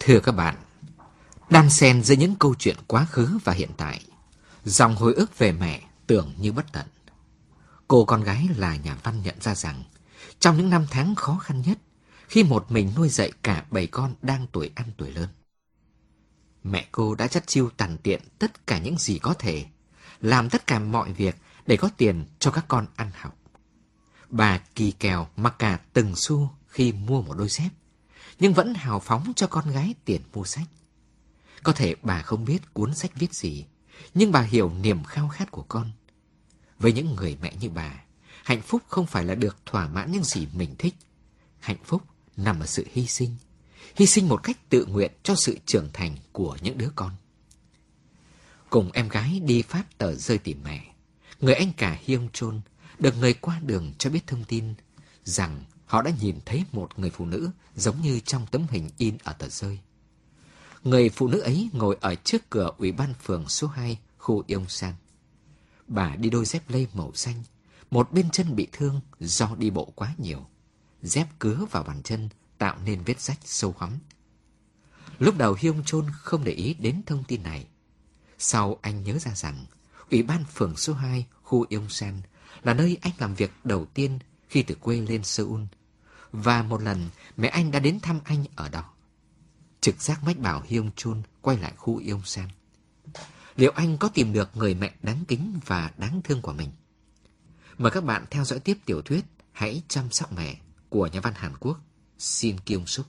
Thưa các bạn, đan xen giữa những câu chuyện quá khứ và hiện tại, dòng hồi ức về mẹ tưởng như bất tận. Cô con gái là nhà văn nhận ra rằng, trong những năm tháng khó khăn nhất, khi một mình nuôi dạy cả bảy con đang tuổi ăn tuổi lớn, mẹ cô đã chất chiêu tàn tiện tất cả những gì có thể, làm tất cả mọi việc để có tiền cho các con ăn học. Bà kỳ kèo mặc cả từng xu khi mua một đôi dép, nhưng vẫn hào phóng cho con gái tiền mua sách. Có thể bà không biết cuốn sách viết gì, nhưng bà hiểu niềm khao khát của con. Với những người mẹ như bà, hạnh phúc không phải là được thỏa mãn những gì mình thích. Hạnh phúc nằm ở sự hy sinh, hy sinh một cách tự nguyện cho sự trưởng thành của những đứa con. Cùng em gái đi phát tờ rơi tìm mẹ, người anh cả Hyung Chôn được người qua đường cho biết thông tin rằng họ đã nhìn thấy một người phụ nữ giống như trong tấm hình in ở tờ rơi. Người phụ nữ ấy ngồi ở trước cửa ủy ban phường số 2 khu Yông San. Bà đi đôi dép lê màu xanh, một bên chân bị thương do đi bộ quá nhiều. Dép cứa vào bàn chân tạo nên vết rách sâu hắm. Lúc đầu Hyung Chôn không để ý đến thông tin này. Sau anh nhớ ra rằng, Ủy ban phường số 2 khu Yông San là nơi anh làm việc đầu tiên khi từ quê lên Seoul. Và một lần, mẹ anh đã đến thăm anh ở đó. Trực giác mách bảo Hyung Chun quay lại khu Yông sen Liệu anh có tìm được người mẹ đáng kính và đáng thương của mình? Mời các bạn theo dõi tiếp tiểu thuyết Hãy chăm sóc mẹ của nhà văn Hàn Quốc Shin Kyung Suk.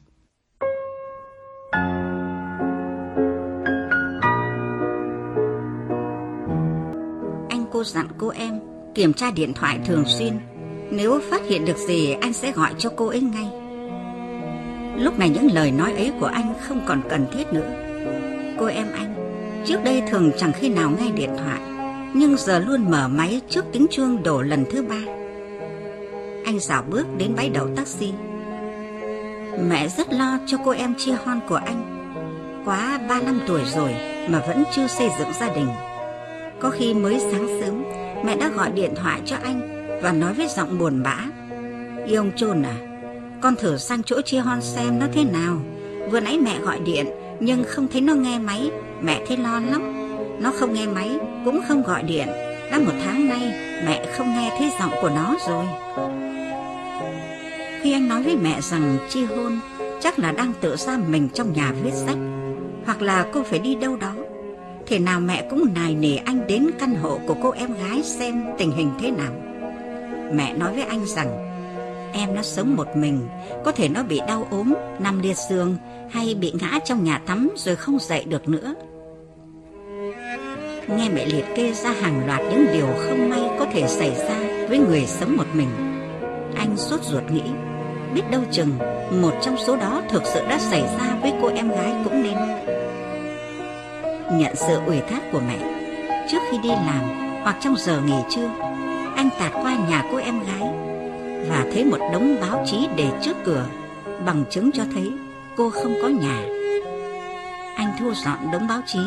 Anh cô dặn cô em kiểm tra điện thoại thường xuyên. Nếu phát hiện được gì anh sẽ gọi cho cô ấy ngay. Lúc này những lời nói ấy của anh không còn cần thiết nữa. Cô em anh, trước đây thường chẳng khi nào nghe điện thoại, nhưng giờ luôn mở máy trước tiếng chuông đổ lần thứ ba. Anh dạo bước đến bãi đậu taxi. Mẹ rất lo cho cô em chia hon của anh. Quá ba năm tuổi rồi mà vẫn chưa xây dựng gia đình. Có khi mới sáng sớm, mẹ đã gọi điện thoại cho anh và nói với giọng buồn bã. y ông Trôn à, con thử sang chỗ chia hon xem nó thế nào. Vừa nãy mẹ gọi điện nhưng không thấy nó nghe máy, mẹ thấy lo lắm. Nó không nghe máy, cũng không gọi điện. Đã một tháng nay mẹ không nghe thấy giọng của nó rồi. Khi anh nói với mẹ rằng chia hôn chắc là đang tự ra mình trong nhà viết sách hoặc là cô phải đi đâu đó Thế nào mẹ cũng nài nỉ anh đến căn hộ của cô em gái xem tình hình thế nào Mẹ nói với anh rằng Em nó sống một mình Có thể nó bị đau ốm, nằm liệt giường Hay bị ngã trong nhà tắm rồi không dậy được nữa. Nghe mẹ liệt kê ra hàng loạt những điều không may có thể xảy ra với người sống một mình Anh sốt ruột nghĩ Biết đâu chừng một trong số đó thực sự đã xảy ra với cô em gái cũng nên. Nhận sự ủy thác của mẹ trước khi đi làm hoặc trong giờ nghỉ trưa anh tạt qua nhà cô em gái và thấy một đống báo chí để trước cửa bằng chứng cho thấy cô không có nhà. Anh thu dọn đống báo chí,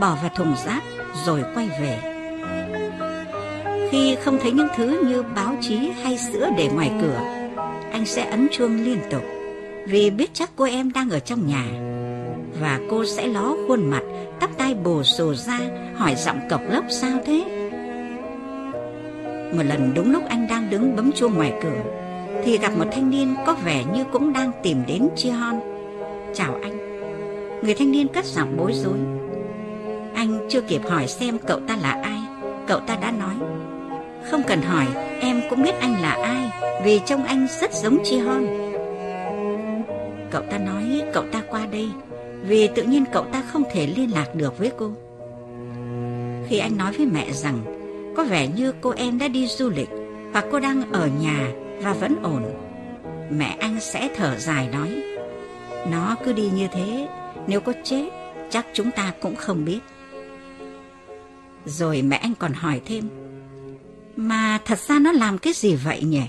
bỏ vào thùng rác rồi quay về. Khi không thấy những thứ như báo chí hay sữa để ngoài cửa, anh sẽ ấn chuông liên tục vì biết chắc cô em đang ở trong nhà và cô sẽ ló khuôn mặt, tóc tai bồ xù ra, hỏi giọng cộc lốc, sao thế? Một lần đúng lúc anh đang đứng bấm chuông ngoài cửa thì gặp một thanh niên có vẻ như cũng đang tìm đến Chi Hon. Chào anh. Người thanh niên cất giọng bối rối. Anh chưa kịp hỏi xem cậu ta là ai, cậu ta đã nói. Không cần hỏi, em cũng biết anh là ai, vì trông anh rất giống Chi Hon. Cậu ta nói cậu ta qua đây vì tự nhiên cậu ta không thể liên lạc được với cô. Khi anh nói với mẹ rằng có vẻ như cô em đã đi du lịch hoặc cô đang ở nhà và vẫn ổn, mẹ anh sẽ thở dài nói Nó cứ đi như thế, nếu có chết chắc chúng ta cũng không biết. Rồi mẹ anh còn hỏi thêm Mà thật ra nó làm cái gì vậy nhỉ?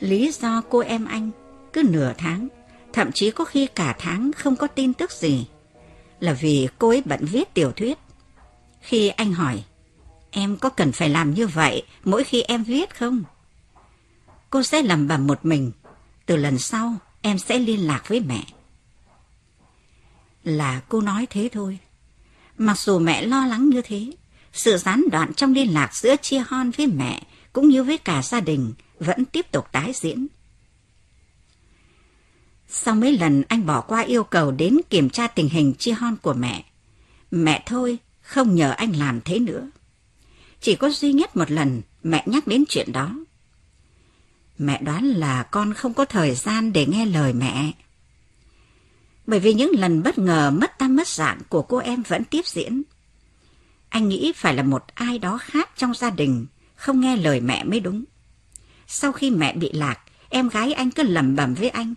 Lý do cô em anh cứ nửa tháng thậm chí có khi cả tháng không có tin tức gì, là vì cô ấy bận viết tiểu thuyết. Khi anh hỏi, em có cần phải làm như vậy mỗi khi em viết không? Cô sẽ lầm bầm một mình, từ lần sau em sẽ liên lạc với mẹ. Là cô nói thế thôi. Mặc dù mẹ lo lắng như thế, sự gián đoạn trong liên lạc giữa Chia Hon với mẹ cũng như với cả gia đình vẫn tiếp tục tái diễn. Sau mấy lần anh bỏ qua yêu cầu đến kiểm tra tình hình Chia Hon của mẹ, mẹ thôi không nhờ anh làm thế nữa. Chỉ có duy nhất một lần mẹ nhắc đến chuyện đó. Mẹ đoán là con không có thời gian để nghe lời mẹ. Bởi vì những lần bất ngờ mất tâm mất dạng của cô em vẫn tiếp diễn. Anh nghĩ phải là một ai đó khác trong gia đình không nghe lời mẹ mới đúng. Sau khi mẹ bị lạc, em gái anh cứ lầm bầm với anh.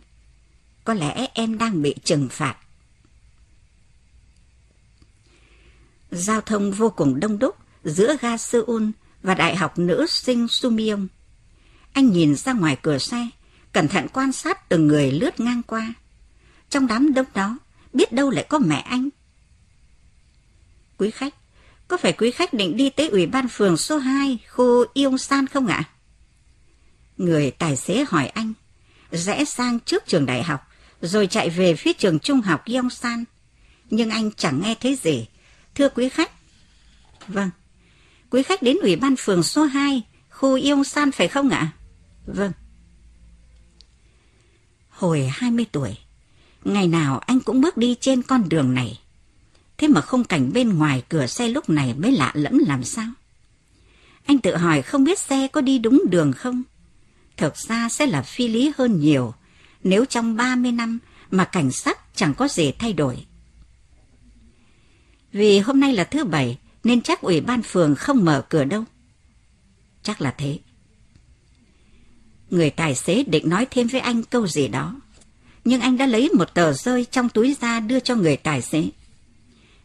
Có lẽ em đang bị trừng phạt. Giao thông vô cùng đông đúc giữa ga Seoul và Đại học Nữ sinh Sumyong. Anh nhìn ra ngoài cửa xe, cẩn thận quan sát từng người lướt ngang qua. Trong đám đông đó, biết đâu lại có mẹ anh. Quý khách, có phải quý khách định đi tới ủy ban phường số 2, khu Yong San không ạ? Người tài xế hỏi anh, rẽ sang trước trường đại học, rồi chạy về phía trường trung học Yong San. Nhưng anh chẳng nghe thấy gì. Thưa quý khách. Vâng. Quý khách đến ủy ban phường số 2, khu Yong San phải không ạ? Vâng. Hồi 20 tuổi, ngày nào anh cũng bước đi trên con đường này. Thế mà không cảnh bên ngoài cửa xe lúc này mới lạ lẫm làm sao? Anh tự hỏi không biết xe có đi đúng đường không? Thực ra sẽ là phi lý hơn nhiều nếu trong 30 năm mà cảnh sát chẳng có gì thay đổi. Vì hôm nay là thứ bảy nên chắc ủy ban phường không mở cửa đâu. Chắc là thế. Người tài xế định nói thêm với anh câu gì đó. Nhưng anh đã lấy một tờ rơi trong túi ra đưa cho người tài xế.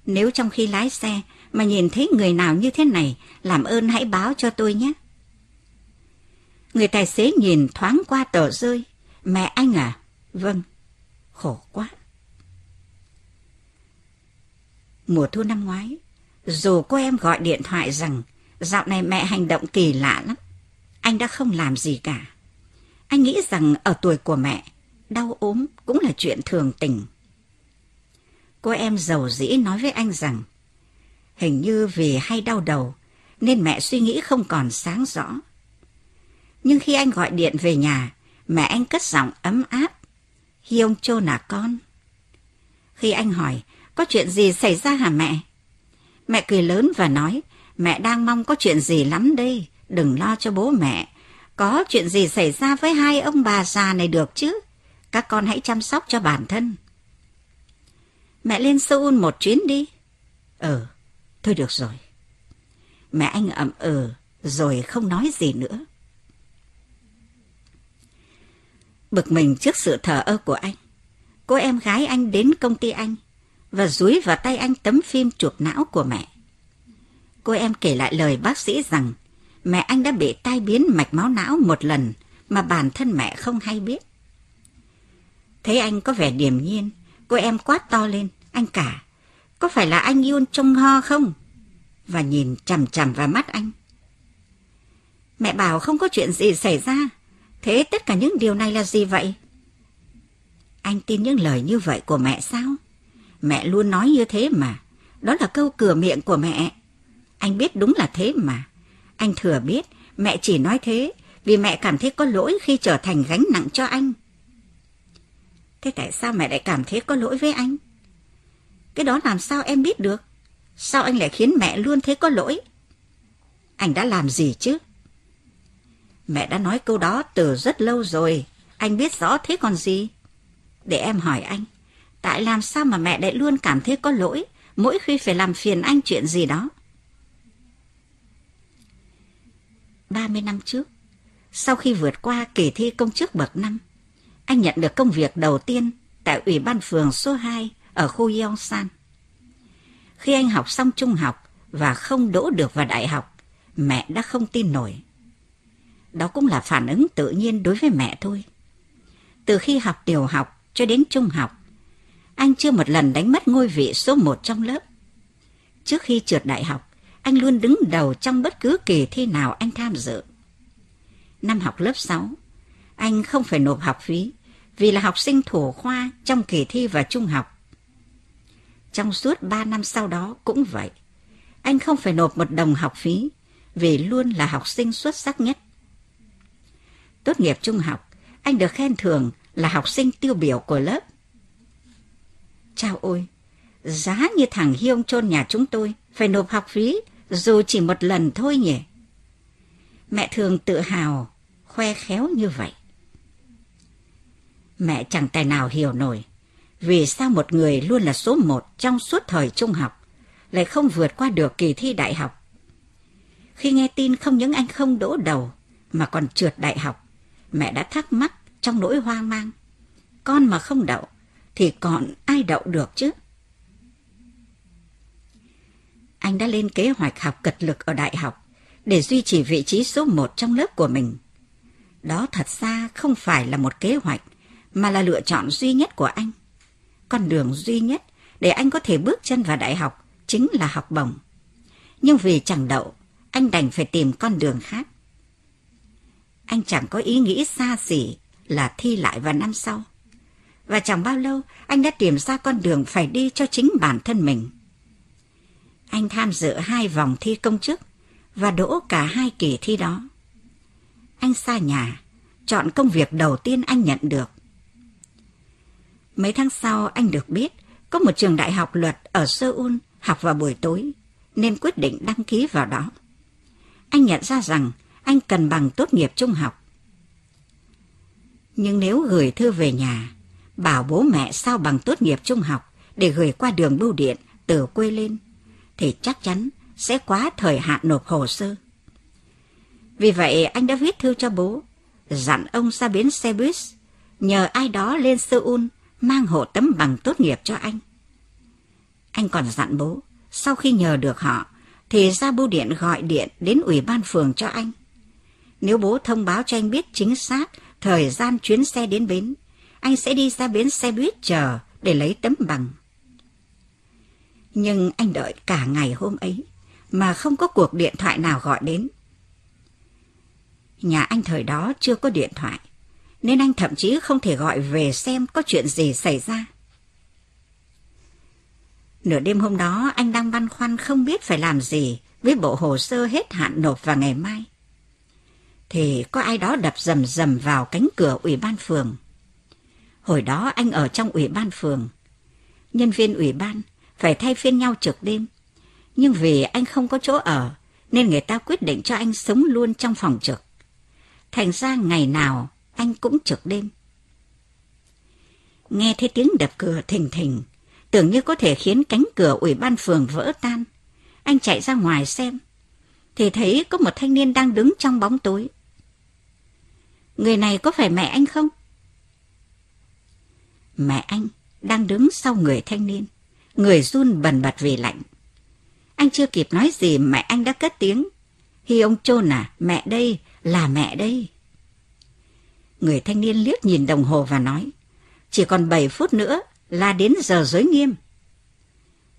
Nếu trong khi lái xe mà nhìn thấy người nào như thế này, làm ơn hãy báo cho tôi nhé. Người tài xế nhìn thoáng qua tờ rơi. Mẹ anh à? Vâng. Khổ quá. Mùa thu năm ngoái, dù cô em gọi điện thoại rằng dạo này mẹ hành động kỳ lạ lắm, anh đã không làm gì cả. Anh nghĩ rằng ở tuổi của mẹ, đau ốm cũng là chuyện thường tình. Cô em giàu dĩ nói với anh rằng, hình như vì hay đau đầu, nên mẹ suy nghĩ không còn sáng rõ. Nhưng khi anh gọi điện về nhà, mẹ anh cất giọng ấm áp. hi ông chô nà con. Khi anh hỏi, có chuyện gì xảy ra hả mẹ? Mẹ cười lớn và nói, mẹ đang mong có chuyện gì lắm đây, đừng lo cho bố mẹ. Có chuyện gì xảy ra với hai ông bà già này được chứ? Các con hãy chăm sóc cho bản thân. Mẹ lên Seoul một chuyến đi. Ừ, thôi được rồi. Mẹ anh ậm ừ, rồi không nói gì nữa. Bực mình trước sự thờ ơ của anh, cô em gái anh đến công ty anh và dúi vào tay anh tấm phim chụp não của mẹ. Cô em kể lại lời bác sĩ rằng mẹ anh đã bị tai biến mạch máu não một lần mà bản thân mẹ không hay biết. Thấy anh có vẻ điềm nhiên, cô em quát to lên, anh cả, có phải là anh Yun Trông Ho không? Và nhìn chằm chằm vào mắt anh. Mẹ bảo không có chuyện gì xảy ra, thế tất cả những điều này là gì vậy? Anh tin những lời như vậy của mẹ sao? Mẹ luôn nói như thế mà, đó là câu cửa miệng của mẹ. Anh biết đúng là thế mà. Anh thừa biết mẹ chỉ nói thế vì mẹ cảm thấy có lỗi khi trở thành gánh nặng cho anh. Thế tại sao mẹ lại cảm thấy có lỗi với anh? Cái đó làm sao em biết được? Sao anh lại khiến mẹ luôn thấy có lỗi? Anh đã làm gì chứ? Mẹ đã nói câu đó từ rất lâu rồi. Anh biết rõ thế còn gì? Để em hỏi anh. Tại làm sao mà mẹ lại luôn cảm thấy có lỗi mỗi khi phải làm phiền anh chuyện gì đó? 30 năm trước, sau khi vượt qua kỳ thi công chức bậc năm, anh nhận được công việc đầu tiên tại Ủy ban phường số 2 ở khu Yongsan. Khi anh học xong trung học và không đỗ được vào đại học, mẹ đã không tin nổi. Đó cũng là phản ứng tự nhiên đối với mẹ thôi. Từ khi học tiểu học cho đến trung học, anh chưa một lần đánh mất ngôi vị số một trong lớp. Trước khi trượt đại học, anh luôn đứng đầu trong bất cứ kỳ thi nào anh tham dự. Năm học lớp 6, anh không phải nộp học phí vì là học sinh thủ khoa trong kỳ thi và trung học. Trong suốt ba năm sau đó cũng vậy. Anh không phải nộp một đồng học phí vì luôn là học sinh xuất sắc nhất. Tốt nghiệp trung học, anh được khen thưởng là học sinh tiêu biểu của lớp. Chao ôi, giá như thằng Hiông chôn nhà chúng tôi phải nộp học phí dù chỉ một lần thôi nhỉ. Mẹ thường tự hào, khoe khéo như vậy. Mẹ chẳng tài nào hiểu nổi vì sao một người luôn là số một trong suốt thời trung học lại không vượt qua được kỳ thi đại học. Khi nghe tin không những anh không đỗ đầu mà còn trượt đại học, mẹ đã thắc mắc trong nỗi hoang mang. Con mà không đậu thì còn ai đậu được chứ? Anh đã lên kế hoạch học cật lực ở đại học để duy trì vị trí số một trong lớp của mình. Đó thật ra không phải là một kế hoạch mà là lựa chọn duy nhất của anh. Con đường duy nhất để anh có thể bước chân vào đại học chính là học bổng. Nhưng vì chẳng đậu, anh đành phải tìm con đường khác. Anh chẳng có ý nghĩ xa xỉ là thi lại vào năm sau. Và chẳng bao lâu anh đã tìm ra con đường phải đi cho chính bản thân mình. Anh tham dự hai vòng thi công chức và đỗ cả hai kỳ thi đó. Anh xa nhà, chọn công việc đầu tiên anh nhận được. Mấy tháng sau anh được biết có một trường đại học luật ở Seoul học vào buổi tối, nên quyết định đăng ký vào đó. Anh nhận ra rằng anh cần bằng tốt nghiệp trung học. Nhưng nếu gửi thư về nhà, bảo bố mẹ sao bằng tốt nghiệp trung học để gửi qua đường bưu điện từ quê lên, thì chắc chắn sẽ quá thời hạn nộp hồ sơ. Vì vậy anh đã viết thư cho bố, dặn ông ra bến xe buýt, nhờ ai đó lên Seoul mang hộ tấm bằng tốt nghiệp cho anh. Anh còn dặn bố, sau khi nhờ được họ, thì ra bưu điện gọi điện đến ủy ban phường cho anh. Nếu bố thông báo cho anh biết chính xác thời gian chuyến xe đến bến, anh sẽ đi ra bến xe buýt chờ để lấy tấm bằng. Nhưng anh đợi cả ngày hôm ấy mà không có cuộc điện thoại nào gọi đến. Nhà anh thời đó chưa có điện thoại, nên anh thậm chí không thể gọi về xem có chuyện gì xảy ra. Nửa đêm hôm đó anh đang băn khoăn không biết phải làm gì với bộ hồ sơ hết hạn nộp vào ngày mai. Thì có ai đó đập rầm rầm vào cánh cửa ủy ban phường. Hồi đó anh ở trong ủy ban phường. Nhân viên ủy ban phải thay phiên nhau trực đêm. Nhưng vì anh không có chỗ ở, nên người ta quyết định cho anh sống luôn trong phòng trực. Thành ra ngày nào anh cũng trực đêm. Nghe thấy tiếng đập cửa thình thình, tưởng như có thể khiến cánh cửa ủy ban phường vỡ tan. Anh chạy ra ngoài xem, thì thấy có một thanh niên đang đứng trong bóng tối. Người này có phải mẹ anh không? Mẹ anh đang đứng sau người thanh niên, người run bần bật vì lạnh. Anh chưa kịp nói gì mẹ anh đã cất tiếng. Hi ông chôn à, mẹ đây, là mẹ đây. Người thanh niên liếc nhìn đồng hồ và nói, chỉ còn 7 phút nữa là đến giờ giới nghiêm.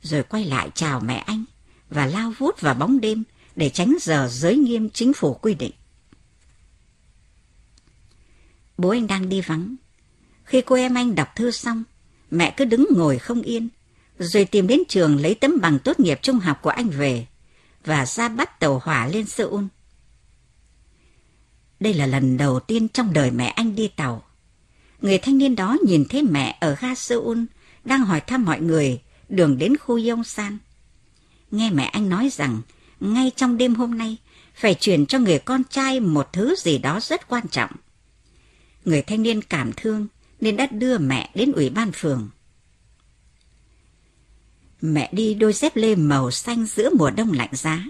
Rồi quay lại chào mẹ anh và lao vút vào bóng đêm để tránh giờ giới nghiêm chính phủ quy định. Bố anh đang đi vắng. Khi cô em anh đọc thư xong, mẹ cứ đứng ngồi không yên, rồi tìm đến trường lấy tấm bằng tốt nghiệp trung học của anh về và ra bắt tàu hỏa lên Seoul. Đây là lần đầu tiên trong đời mẹ anh đi tàu. Người thanh niên đó nhìn thấy mẹ ở ga Seoul đang hỏi thăm mọi người đường đến khu Yongsan. Nghe mẹ anh nói rằng ngay trong đêm hôm nay phải chuyển cho người con trai một thứ gì đó rất quan trọng. Người thanh niên cảm thương nên đã đưa mẹ đến ủy ban phường. Mẹ đi đôi dép lê màu xanh giữa mùa đông lạnh giá.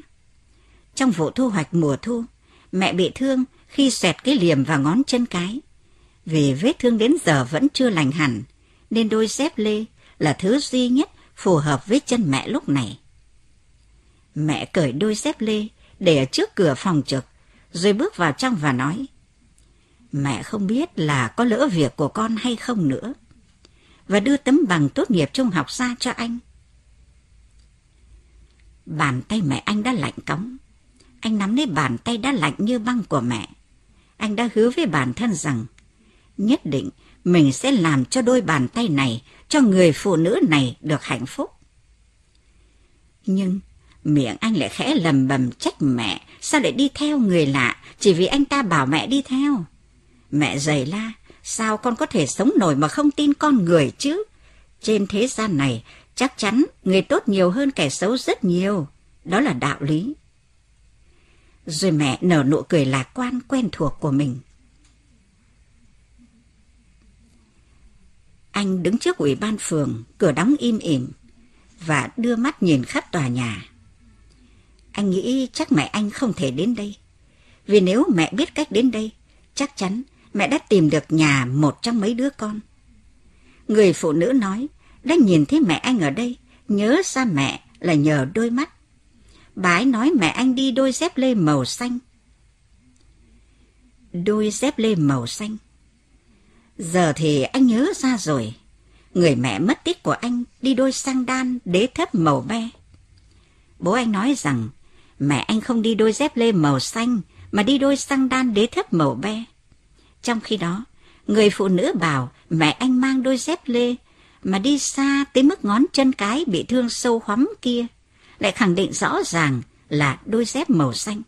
Trong vụ thu hoạch mùa thu, mẹ bị thương khi xẹt cái liềm vào ngón chân cái. Vì vết thương đến giờ vẫn chưa lành hẳn, nên đôi dép lê là thứ duy nhất phù hợp với chân mẹ lúc này. Mẹ cởi đôi dép lê để ở trước cửa phòng trực, rồi bước vào trong và nói, Mẹ không biết là có lỡ việc của con hay không nữa, và đưa tấm bằng tốt nghiệp trung học ra cho anh. Bàn tay mẹ anh đã lạnh cóng, Anh nắm lấy bàn tay đã lạnh như băng của mẹ. Anh đã hứa với bản thân rằng nhất định mình sẽ làm cho đôi bàn tay này, cho người phụ nữ này được hạnh phúc. Nhưng miệng anh lại khẽ lầm bầm trách mẹ, sao lại đi theo người lạ chỉ vì anh ta bảo mẹ đi theo. Mẹ dày la, sao con có thể sống nổi mà không tin con người chứ? Trên thế gian này, chắc chắn người tốt nhiều hơn kẻ xấu rất nhiều. Đó là đạo lý. Rồi mẹ nở nụ cười lạc quan quen thuộc của mình. Anh đứng trước ủy ban phường, cửa đóng im ỉm và đưa mắt nhìn khắp tòa nhà. Anh nghĩ chắc mẹ anh không thể đến đây. Vì nếu mẹ biết cách đến đây, chắc chắn mẹ đã tìm được nhà một trong mấy đứa con. Người phụ nữ nói, đã nhìn thấy mẹ anh ở đây, nhớ ra mẹ là nhờ đôi mắt. Bà ấy nói mẹ anh đi đôi dép lê màu xanh. Đôi dép lê màu xanh. Giờ thì anh nhớ ra rồi. Người mẹ mất tích của anh đi đôi sang đan đế thấp màu be. Bố anh nói rằng mẹ anh không đi đôi dép lê màu xanh mà đi đôi sang đan đế thấp màu be. Trong khi đó, người phụ nữ bảo mẹ anh mang đôi dép lê mà đi xa tới mức ngón chân cái bị thương sâu hoắm kia, lại khẳng định rõ ràng là đôi dép màu xanh.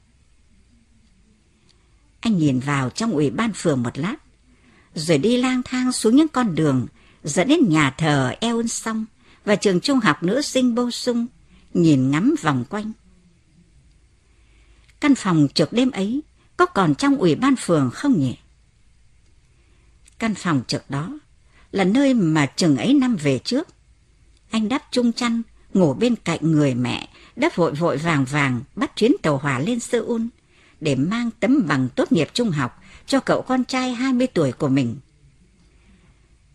Anh nhìn vào trong ủy ban phường một lát, rồi đi lang thang xuống những con đường dẫn đến nhà thờ Eon Song và trường trung học nữ sinh Bô Sung, nhìn ngắm vòng quanh. Căn phòng trực đêm ấy có còn trong ủy ban phường không nhỉ? Căn phòng trước đó là nơi mà chừng ấy năm về trước. Anh đắp chung chăn, ngủ bên cạnh người mẹ, đã vội vội vàng vàng bắt chuyến tàu hỏa lên Seoul để mang tấm bằng tốt nghiệp trung học cho cậu con trai 20 tuổi của mình.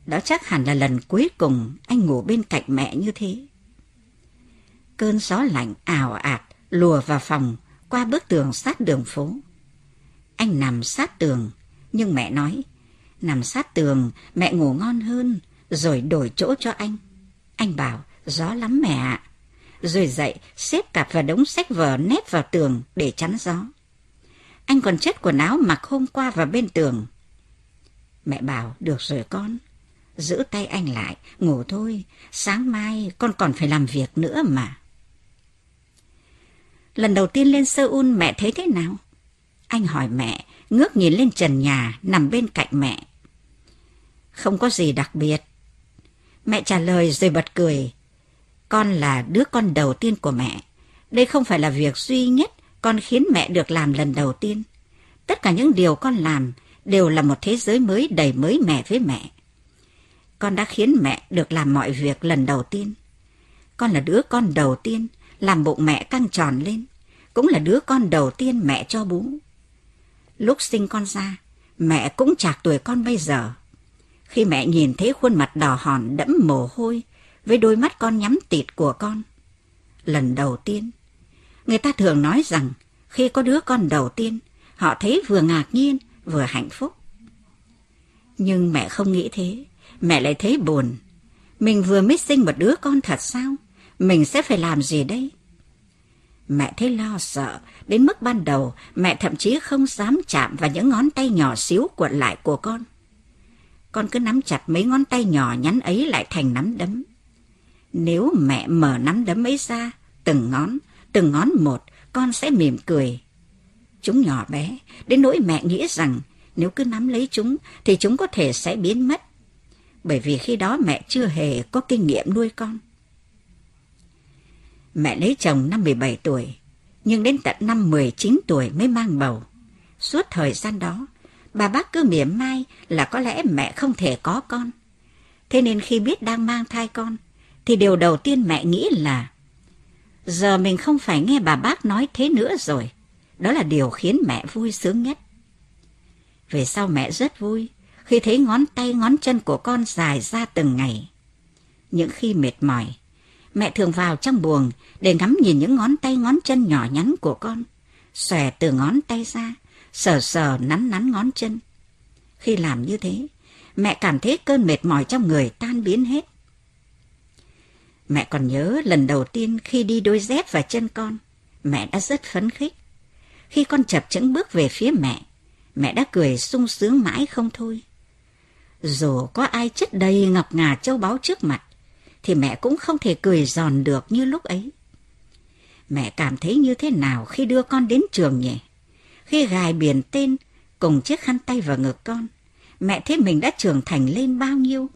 Đó chắc hẳn là lần cuối cùng anh ngủ bên cạnh mẹ như thế. Cơn gió lạnh ảo ạt lùa vào phòng qua bức tường sát đường phố. Anh nằm sát tường, nhưng mẹ nói, nằm sát tường mẹ ngủ ngon hơn, rồi đổi chỗ cho anh. Anh bảo, gió lắm mẹ ạ. Rồi dậy, xếp cặp và đống sách vở nép vào tường để chắn gió. Anh còn chất quần áo mặc hôm qua vào bên tường. Mẹ bảo, được rồi con. Giữ tay anh lại, ngủ thôi, sáng mai con còn phải làm việc nữa mà. Lần đầu tiên lên Seoul mẹ thấy thế nào? Anh hỏi mẹ, ngước nhìn lên trần nhà nằm bên cạnh mẹ. Không có gì đặc biệt. Mẹ trả lời rồi bật cười. Con là đứa con đầu tiên của mẹ. Đây không phải là việc duy nhất con khiến mẹ được làm lần đầu tiên. Tất cả những điều con làm đều là một thế giới mới đầy mới mẻ với mẹ. Con đã khiến mẹ được làm mọi việc lần đầu tiên. Con là đứa con đầu tiên làm bụng mẹ căng tròn lên, cũng là đứa con đầu tiên mẹ cho bú. Lúc sinh con ra, mẹ cũng chạc tuổi con bây giờ. Khi mẹ nhìn thấy khuôn mặt đỏ hòn đẫm mồ hôi với đôi mắt con nhắm tịt của con. Lần đầu tiên, người ta thường nói rằng khi có đứa con đầu tiên, họ thấy vừa ngạc nhiên vừa hạnh phúc. Nhưng mẹ không nghĩ thế, mẹ lại thấy buồn. Mình vừa mới sinh một đứa con thật sao? Mình sẽ phải làm gì đây? Mẹ thấy lo sợ, đến mức ban đầu mẹ thậm chí không dám chạm vào những ngón tay nhỏ xíu cuộn lại của con. Con cứ nắm chặt mấy ngón tay nhỏ nhắn ấy lại thành nắm đấm. Nếu mẹ mở nắm đấm ấy ra, từng ngón, từng ngón một, con sẽ mỉm cười. Chúng nhỏ bé, đến nỗi mẹ nghĩ rằng nếu cứ nắm lấy chúng thì chúng có thể sẽ biến mất. Bởi vì khi đó mẹ chưa hề có kinh nghiệm nuôi con. Mẹ lấy chồng năm 17 tuổi, nhưng đến tận năm 19 tuổi mới mang bầu. Suốt thời gian đó, bà bác cứ mỉa mai là có lẽ mẹ không thể có con. Thế nên khi biết đang mang thai con, thì điều đầu tiên mẹ nghĩ là giờ mình không phải nghe bà bác nói thế nữa rồi. Đó là điều khiến mẹ vui sướng nhất. Về sau mẹ rất vui khi thấy ngón tay ngón chân của con dài ra từng ngày. Những khi mệt mỏi, mẹ thường vào trong buồng để ngắm nhìn những ngón tay ngón chân nhỏ nhắn của con, xòe từ ngón tay ra, sờ sờ nắn nắn ngón chân. Khi làm như thế, mẹ cảm thấy cơn mệt mỏi trong người tan biến hết. Mẹ còn nhớ lần đầu tiên khi đi đôi dép vào chân con, mẹ đã rất phấn khích. Khi con chập chững bước về phía mẹ, mẹ đã cười sung sướng mãi không thôi. Dù có ai chất đầy ngọc ngà châu báu trước mặt, thì mẹ cũng không thể cười giòn được như lúc ấy. Mẹ cảm thấy như thế nào khi đưa con đến trường nhỉ? Khi gài biển tên cùng chiếc khăn tay vào ngực con, mẹ thấy mình đã trưởng thành lên bao nhiêu?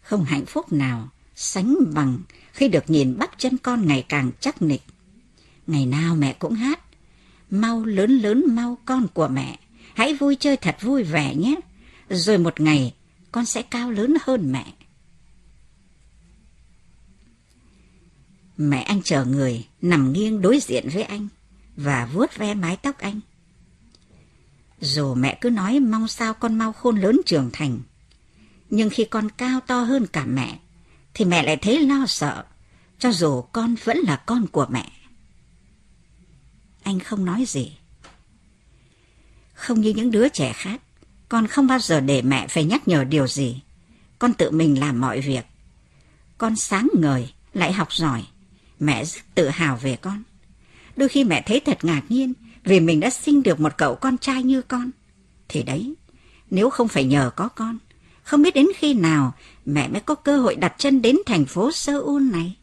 Không hạnh phúc nào sánh bằng khi được nhìn bắp chân con ngày càng chắc nịch. Ngày nào mẹ cũng hát, mau lớn lớn mau con của mẹ, hãy vui chơi thật vui vẻ nhé, rồi một ngày con sẽ cao lớn hơn mẹ. Mẹ anh chờ người nằm nghiêng đối diện với anh và vuốt ve mái tóc anh. Dù mẹ cứ nói mong sao con mau khôn lớn trưởng thành, nhưng khi con cao to hơn cả mẹ, thì mẹ lại thấy lo sợ, cho dù con vẫn là con của mẹ. Anh không nói gì. Không như những đứa trẻ khác, con không bao giờ để mẹ phải nhắc nhở điều gì. Con tự mình làm mọi việc. Con sáng ngời, lại học giỏi. Mẹ rất tự hào về con. Đôi khi mẹ thấy thật ngạc nhiên vì mình đã sinh được một cậu con trai như con. Thì đấy, nếu không phải nhờ có con, không biết đến khi nào mẹ mới có cơ hội đặt chân đến thành phố Seoul này.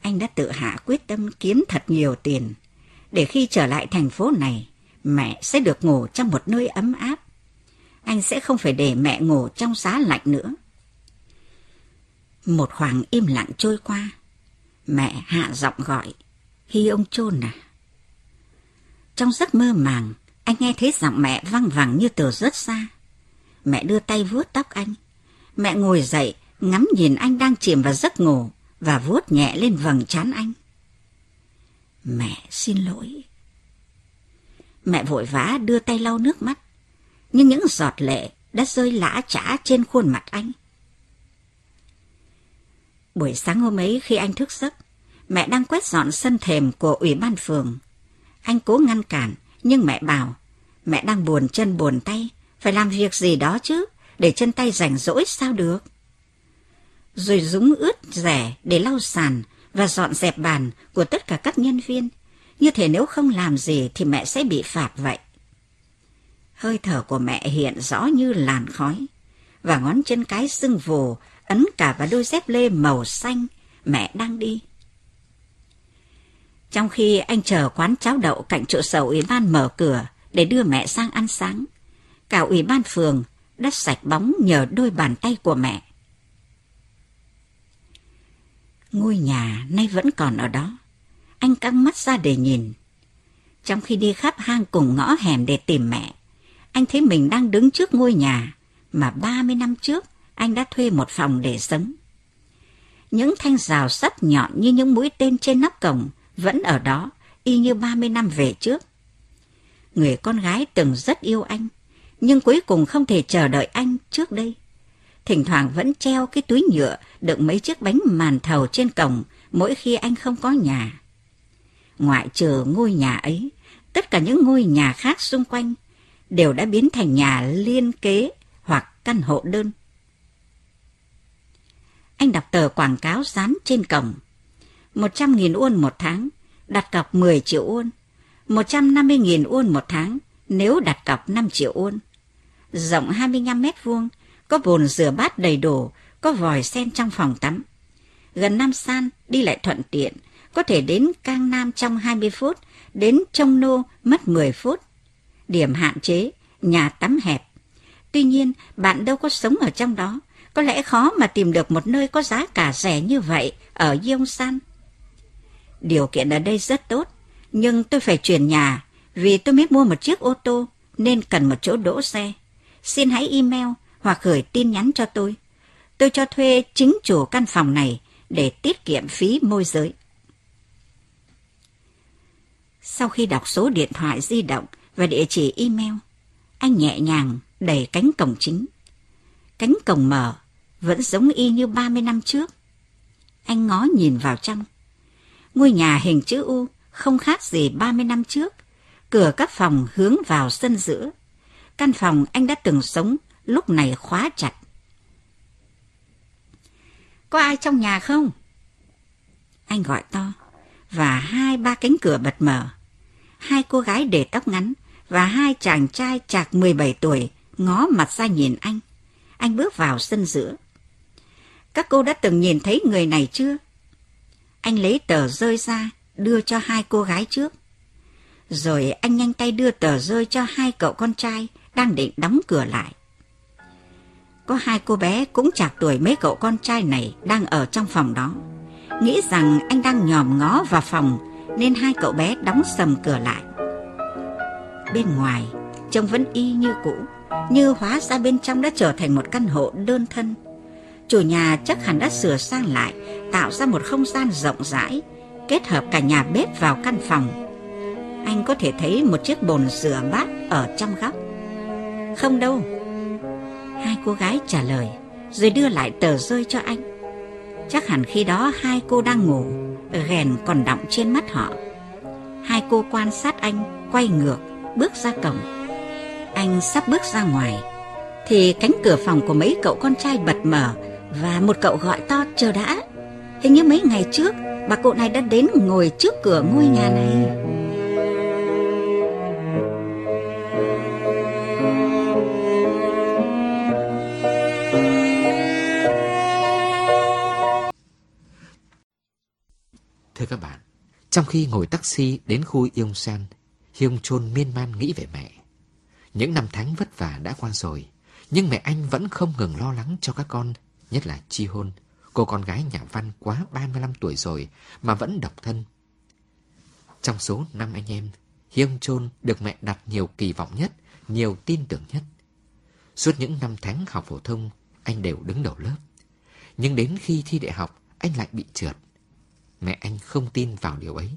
Anh đã tự hạ quyết tâm kiếm thật nhiều tiền, để khi trở lại thành phố này, mẹ sẽ được ngủ trong một nơi ấm áp. Anh sẽ không phải để mẹ ngủ trong giá lạnh nữa. Một khoảng im lặng trôi qua, mẹ hạ giọng gọi, Hi ông chôn à? Trong giấc mơ màng, anh nghe thấy giọng mẹ văng vẳng như từ rất xa. Mẹ đưa tay vuốt tóc anh. Mẹ ngồi dậy, ngắm nhìn anh đang chìm vào giấc ngủ và vuốt nhẹ lên vầng trán anh. Mẹ xin lỗi. Mẹ vội vã đưa tay lau nước mắt, nhưng những giọt lệ đã rơi lã chã trên khuôn mặt anh. Buổi sáng hôm ấy khi anh thức giấc, mẹ đang quét dọn sân thềm của ủy ban phường. Anh cố ngăn cản, nhưng mẹ bảo, mẹ đang buồn chân buồn tay, phải làm việc gì đó chứ, để chân tay rảnh rỗi sao được. Rồi dúng ướt rẻ để lau sàn và dọn dẹp bàn của tất cả các nhân viên. Như thể nếu không làm gì thì mẹ sẽ bị phạt vậy. Hơi thở của mẹ hiện rõ như làn khói, và ngón chân cái sưng vù ấn cả vào đôi dép lê màu xanh mẹ đang đi. Trong khi anh chờ quán cháo đậu cạnh trụ sở ủy ban mở cửa để đưa mẹ sang ăn sáng, cả ủy ban phường đã sạch bóng nhờ đôi bàn tay của mẹ. Ngôi nhà nay vẫn còn ở đó. Anh căng mắt ra để nhìn. Trong khi đi khắp hang cùng ngõ hẻm để tìm mẹ, anh thấy mình đang đứng trước ngôi nhà mà 30 năm trước anh đã thuê một phòng để sống. Những thanh rào sắt nhọn như những mũi tên trên nắp cổng vẫn ở đó, y như 30 năm về trước. Người con gái từng rất yêu anh, nhưng cuối cùng không thể chờ đợi anh trước đây. Thỉnh thoảng vẫn treo cái túi nhựa đựng mấy chiếc bánh màn thầu trên cổng mỗi khi anh không có nhà. Ngoại trừ ngôi nhà ấy, tất cả những ngôi nhà khác xung quanh đều đã biến thành nhà liên kế hoặc căn hộ đơn. Anh đọc tờ quảng cáo dán trên cổng. 100.000 won một tháng, đặt cọc 10 triệu won. 150.000 won một tháng nếu đặt cọc 5 triệu won. Rộng 25 mét vuông, có bồn rửa bát đầy đủ, có vòi sen trong phòng tắm. Gần Nam San đi lại thuận tiện, có thể đến Cang Nam trong 20 phút, đến Trông Nô mất 10 phút. Điểm hạn chế, nhà tắm hẹp. Tuy nhiên, bạn đâu có sống ở trong đó, có lẽ khó mà tìm được một nơi có giá cả rẻ như vậy ở Yongsan. Điều kiện ở đây rất tốt, nhưng tôi phải chuyển nhà vì tôi mới mua một chiếc ô tô nên cần một chỗ đỗ xe. Xin hãy email hoặc gửi tin nhắn cho tôi. Tôi cho thuê chính chủ căn phòng này để tiết kiệm phí môi giới. Sau khi đọc số điện thoại di động và địa chỉ email, anh nhẹ nhàng đẩy cánh cổng chính. Cánh cổng mở, vẫn giống y như 30 năm trước. Anh ngó nhìn vào trong. Ngôi nhà hình chữ U không khác gì 30 năm trước. Cửa các phòng hướng vào sân giữa. Căn phòng anh đã từng sống lúc này khóa chặt. Có ai trong nhà không? Anh gọi to, và hai ba cánh cửa bật mở. Hai cô gái để tóc ngắn và hai chàng trai chạc 17 tuổi ngó mặt ra nhìn anh. Anh bước vào sân giữa. Các cô đã từng nhìn thấy người này chưa? Anh lấy tờ rơi ra, đưa cho hai cô gái trước. Rồi anh nhanh tay đưa tờ rơi cho hai cậu con trai đang định đóng cửa lại. Có hai cô bé cũng chạc tuổi mấy cậu con trai này đang ở trong phòng đó. Nghĩ rằng anh đang nhòm ngó vào phòng nên hai cậu bé đóng sầm cửa lại. Bên ngoài, trông vẫn y như cũ, như hóa ra bên trong đã trở thành một căn hộ đơn thân. Chủ nhà chắc hẳn đã sửa sang lại, tạo ra một không gian rộng rãi, kết hợp cả nhà bếp vào căn phòng. Anh có thể thấy một chiếc bồn rửa bát ở trong góc. Không đâu. Hai cô gái trả lời, rồi đưa lại tờ rơi cho anh. Chắc hẳn khi đó hai cô đang ngủ, ghèn còn đọng trên mắt họ. Hai cô quan sát anh, quay ngược, bước ra cổng. Anh sắp bước ra ngoài, thì cánh cửa phòng của mấy cậu con trai bật mở và một cậu gọi to chờ đã. Hình như mấy ngày trước, bà cụ này đã đến ngồi trước cửa ngôi nhà này. Thưa các bạn, trong khi ngồi taxi đến khu Yong San, Hyung Chôn miên man nghĩ về mẹ. Những năm tháng vất vả đã qua rồi, nhưng mẹ anh vẫn không ngừng lo lắng cho các con, nhất là Chi Hôn, cô con gái nhà văn quá 35 tuổi rồi mà vẫn độc thân. Trong số năm anh em, Hiêng Chôn được mẹ đặt nhiều kỳ vọng nhất, nhiều tin tưởng nhất. Suốt những năm tháng học phổ thông, anh đều đứng đầu lớp. Nhưng đến khi thi đại học, anh lại bị trượt. Mẹ anh không tin vào điều ấy.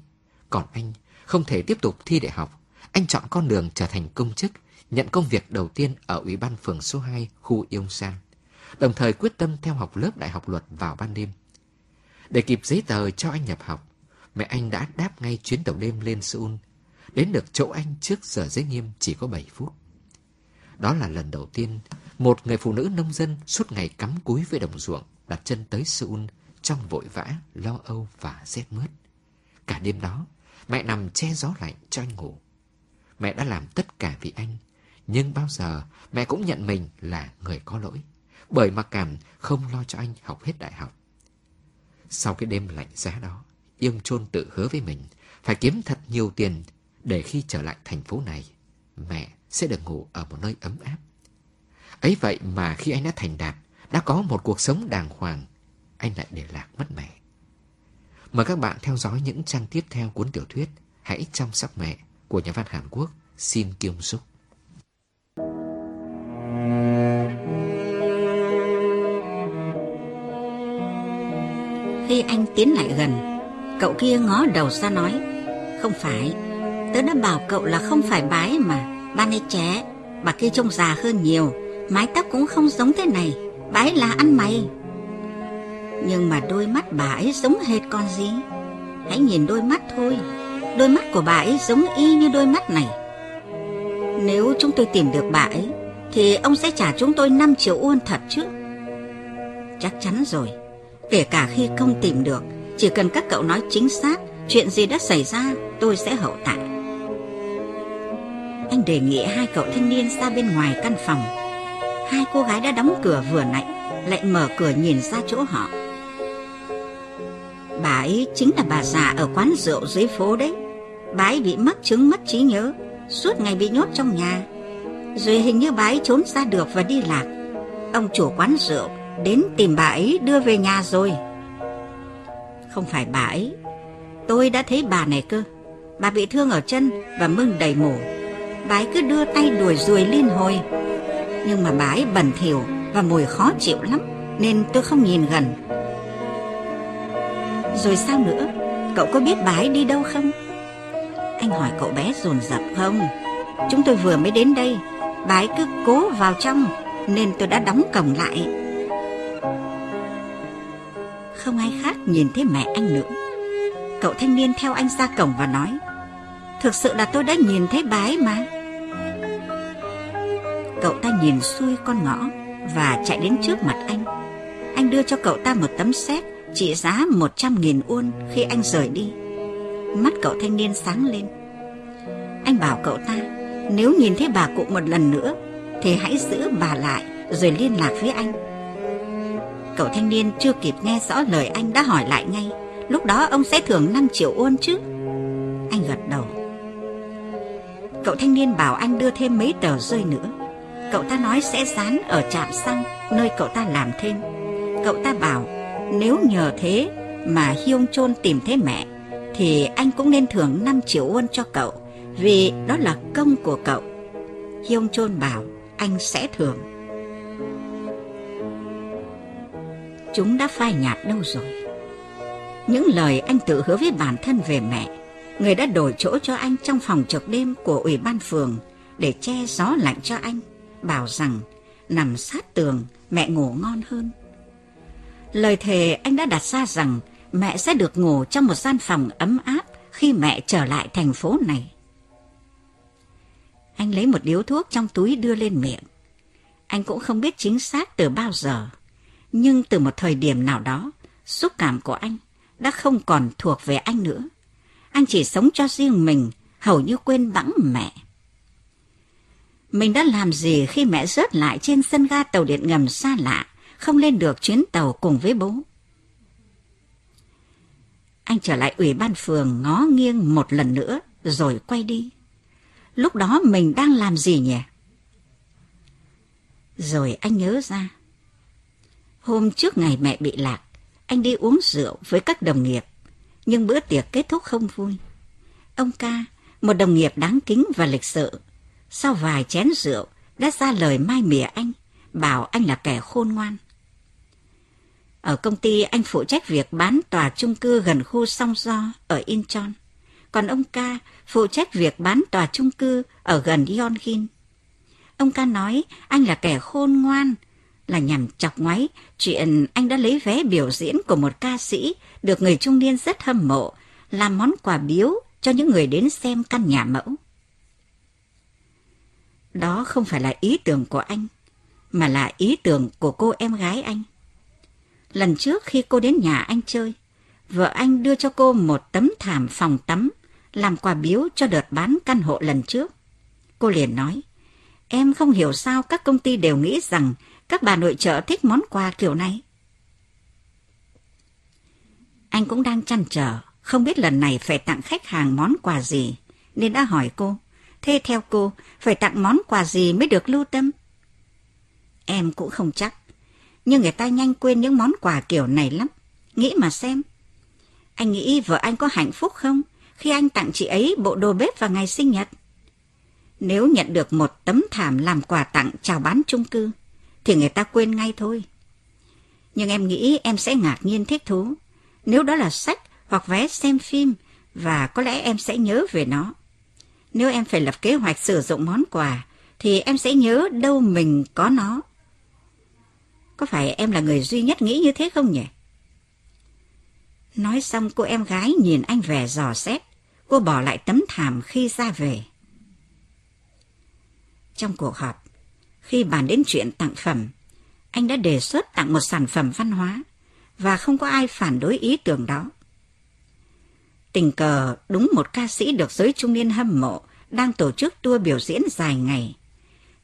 Còn anh không thể tiếp tục thi đại học. Anh chọn con đường trở thành công chức, nhận công việc đầu tiên ở Ủy ban phường số 2 khu Yông Sang. Đồng thời quyết tâm theo học lớp đại học luật vào ban đêm. Để kịp giấy tờ cho anh nhập học, mẹ anh đã đáp ngay chuyến tàu đêm lên Seoul. Đến được chỗ anh trước giờ giới nghiêm chỉ có 7 phút. Đó là lần đầu tiên một người phụ nữ nông dân suốt ngày cắm cúi với đồng ruộng đặt chân tới Seoul trong vội vã, lo âu và rét mướt. Cả đêm đó, mẹ nằm che gió lạnh cho anh ngủ. Mẹ đã làm tất cả vì anh, nhưng bao giờ mẹ cũng nhận mình là người có lỗi, bởi mặc cảm không lo cho anh học hết đại học. Sau cái đêm lạnh giá đó, Yông Chôn tự hứa với mình phải kiếm thật nhiều tiền để khi trở lại thành phố này, mẹ sẽ được ngủ ở một nơi ấm áp. Ấy vậy mà khi anh đã thành đạt, đã có một cuộc sống đàng hoàng, anh lại để lạc mất mẹ. Mời các bạn theo dõi những trang tiếp theo cuốn tiểu thuyết Hãy chăm sóc mẹ của nhà văn Hàn Quốc Shin Kyung Suk. Khi anh tiến lại gần, cậu kia ngó đầu ra nói, không phải, tớ đã bảo cậu là không phải bái mà, ban ấy trẻ, bà kia trông già hơn nhiều, mái tóc cũng không giống thế này, bái là ăn mày. Nhưng mà đôi mắt bà ấy giống hệt con gì. Hãy nhìn đôi mắt thôi Đôi mắt của bà ấy giống y như đôi mắt này. Nếu chúng tôi tìm được bà ấy Thì ông sẽ trả chúng tôi 5 triệu won thật chứ. Chắc chắn rồi. Kể cả khi không tìm được, Chỉ cần các cậu nói chính xác, Chuyện gì đã xảy ra, tôi sẽ hậu tạ Anh đề nghị hai cậu thanh niên ra bên ngoài căn phòng. Hai cô gái đã đóng cửa vừa nãy, Lại mở cửa nhìn ra chỗ họ. Bà ấy chính là bà già ở quán rượu dưới phố đấy. Bà ấy bị mắc chứng mất trí nhớ, Suốt ngày bị nhốt trong nhà. Rồi hình như bà ấy trốn ra được và đi lạc. Ông chủ quán rượu Đến tìm bà ấy đưa về nhà rồi. Không phải bà ấy, Tôi đã thấy bà này cơ. Bà bị thương ở chân và mưng đầy mổ. Bà ấy cứ đưa tay đuổi ruồi liên hồi. Nhưng mà bà ấy bẩn thỉu Và mùi khó chịu lắm, Nên tôi không nhìn gần. Rồi sao nữa? Cậu có biết bà ấy đi đâu không? Anh hỏi cậu bé dồn dập, không, Chúng tôi vừa mới đến đây. Bà ấy cứ cố vào trong, Nên tôi đã đóng cổng lại. Không ai khác nhìn thấy mẹ anh nữa Cậu thanh niên theo anh ra cổng và nói Thực sự là tôi đã nhìn thấy bà ấy mà Cậu ta nhìn xuôi con ngõ Và chạy đến trước mặt anh Anh đưa cho cậu ta một tấm séc trị giá một trăm nghìn won khi anh rời đi. Mắt cậu thanh niên sáng lên. Anh bảo cậu ta, nếu nhìn thấy bà cụ một lần nữa, thì hãy giữ bà lại rồi liên lạc với anh. Cậu thanh niên chưa kịp nghe rõ lời anh đã hỏi lại ngay, Lúc đó ông sẽ thưởng 5 triệu won chứ? Anh gật đầu. Cậu thanh niên bảo anh đưa thêm mấy tờ rơi nữa. Cậu ta nói sẽ dán ở trạm xăng Nơi cậu ta làm thêm. Cậu ta bảo Nếu nhờ thế mà Hyung Chôn tìm thấy mẹ Thì anh cũng nên thưởng 5 triệu won cho cậu Vì đó là công của cậu. Hyung Chôn bảo anh sẽ thưởng. Chúng đã phai nhạt đâu rồi Những lời anh tự hứa với bản thân về mẹ Người đã đổi chỗ cho anh trong phòng trực đêm của ủy ban phường Để che gió lạnh cho anh Bảo rằng nằm sát tường mẹ ngủ ngon hơn Lời thề anh đã đặt ra rằng mẹ sẽ được ngủ trong một gian phòng ấm áp khi mẹ trở lại thành phố này. Anh lấy một điếu thuốc trong túi đưa lên miệng. Anh cũng không biết chính xác từ bao giờ, nhưng từ một thời điểm nào đó, xúc cảm của anh đã không còn thuộc về anh nữa. Anh chỉ sống cho riêng mình, hầu như quên bẵng mẹ. Mình đã làm gì khi mẹ rớt lại trên sân ga tàu điện ngầm xa lạ, không lên được chuyến tàu cùng với bố? Anh trở lại ủy ban phường ngó nghiêng một lần nữa rồi quay đi. Lúc đó mình đang làm gì nhỉ? Rồi anh nhớ ra. Hôm trước ngày mẹ bị lạc, anh đi uống rượu với các đồng nghiệp, nhưng bữa tiệc kết thúc không vui. Ông ca, một đồng nghiệp đáng kính và lịch sự, sau vài chén rượu đã ra lời mai mỉa anh, bảo anh là kẻ khôn ngoan. Ở công ty anh phụ trách việc bán tòa chung cư gần khu Song Do ở Incheon. Còn ông ca phụ trách việc bán tòa chung cư ở gần Yonhin. Ông ca nói anh là kẻ khôn ngoan, là nhằm chọc ngoáy chuyện anh đã lấy vé biểu diễn của một ca sĩ được người trung niên rất hâm mộ, làm món quà biếu cho những người đến xem căn nhà mẫu. Đó không phải là ý tưởng của anh, mà là ý tưởng của cô em gái anh. Lần trước khi cô đến nhà anh chơi, vợ anh đưa cho cô một tấm thảm phòng tắm làm quà biếu cho đợt bán căn hộ lần trước. Cô liền nói, em không hiểu sao các công ty đều nghĩ rằng các bà nội trợ thích món quà kiểu này. Anh cũng đang chăn trở, không biết lần này phải tặng khách hàng món quà gì, nên đã hỏi cô. Thế theo cô, phải tặng món quà gì mới được lưu tâm? Em cũng không chắc, nhưng người ta nhanh quên những món quà kiểu này lắm. Nghĩ mà xem. Anh nghĩ vợ anh có hạnh phúc không khi anh tặng chị ấy bộ đồ bếp vào ngày sinh nhật? Nếu nhận được một tấm thảm làm quà tặng chào bán chung cư, thì người ta quên ngay thôi. Nhưng em nghĩ em sẽ ngạc nhiên thích thú. Nếu đó là sách hoặc vé xem phim, và có lẽ em sẽ nhớ về nó. Nếu em phải lập kế hoạch sử dụng món quà, thì em sẽ nhớ đâu mình có nó. Có phải em là người duy nhất nghĩ như thế không nhỉ? Nói xong cô em gái nhìn anh vẻ dò xét. Cô bỏ lại tấm thảm khi ra về. Trong cuộc họp, khi bàn đến chuyện tặng phẩm, anh đã đề xuất tặng một sản phẩm văn hóa và không có ai phản đối ý tưởng đó. Tình cờ đúng một ca sĩ được giới trung niên hâm mộ đang tổ chức tour biểu diễn dài ngày.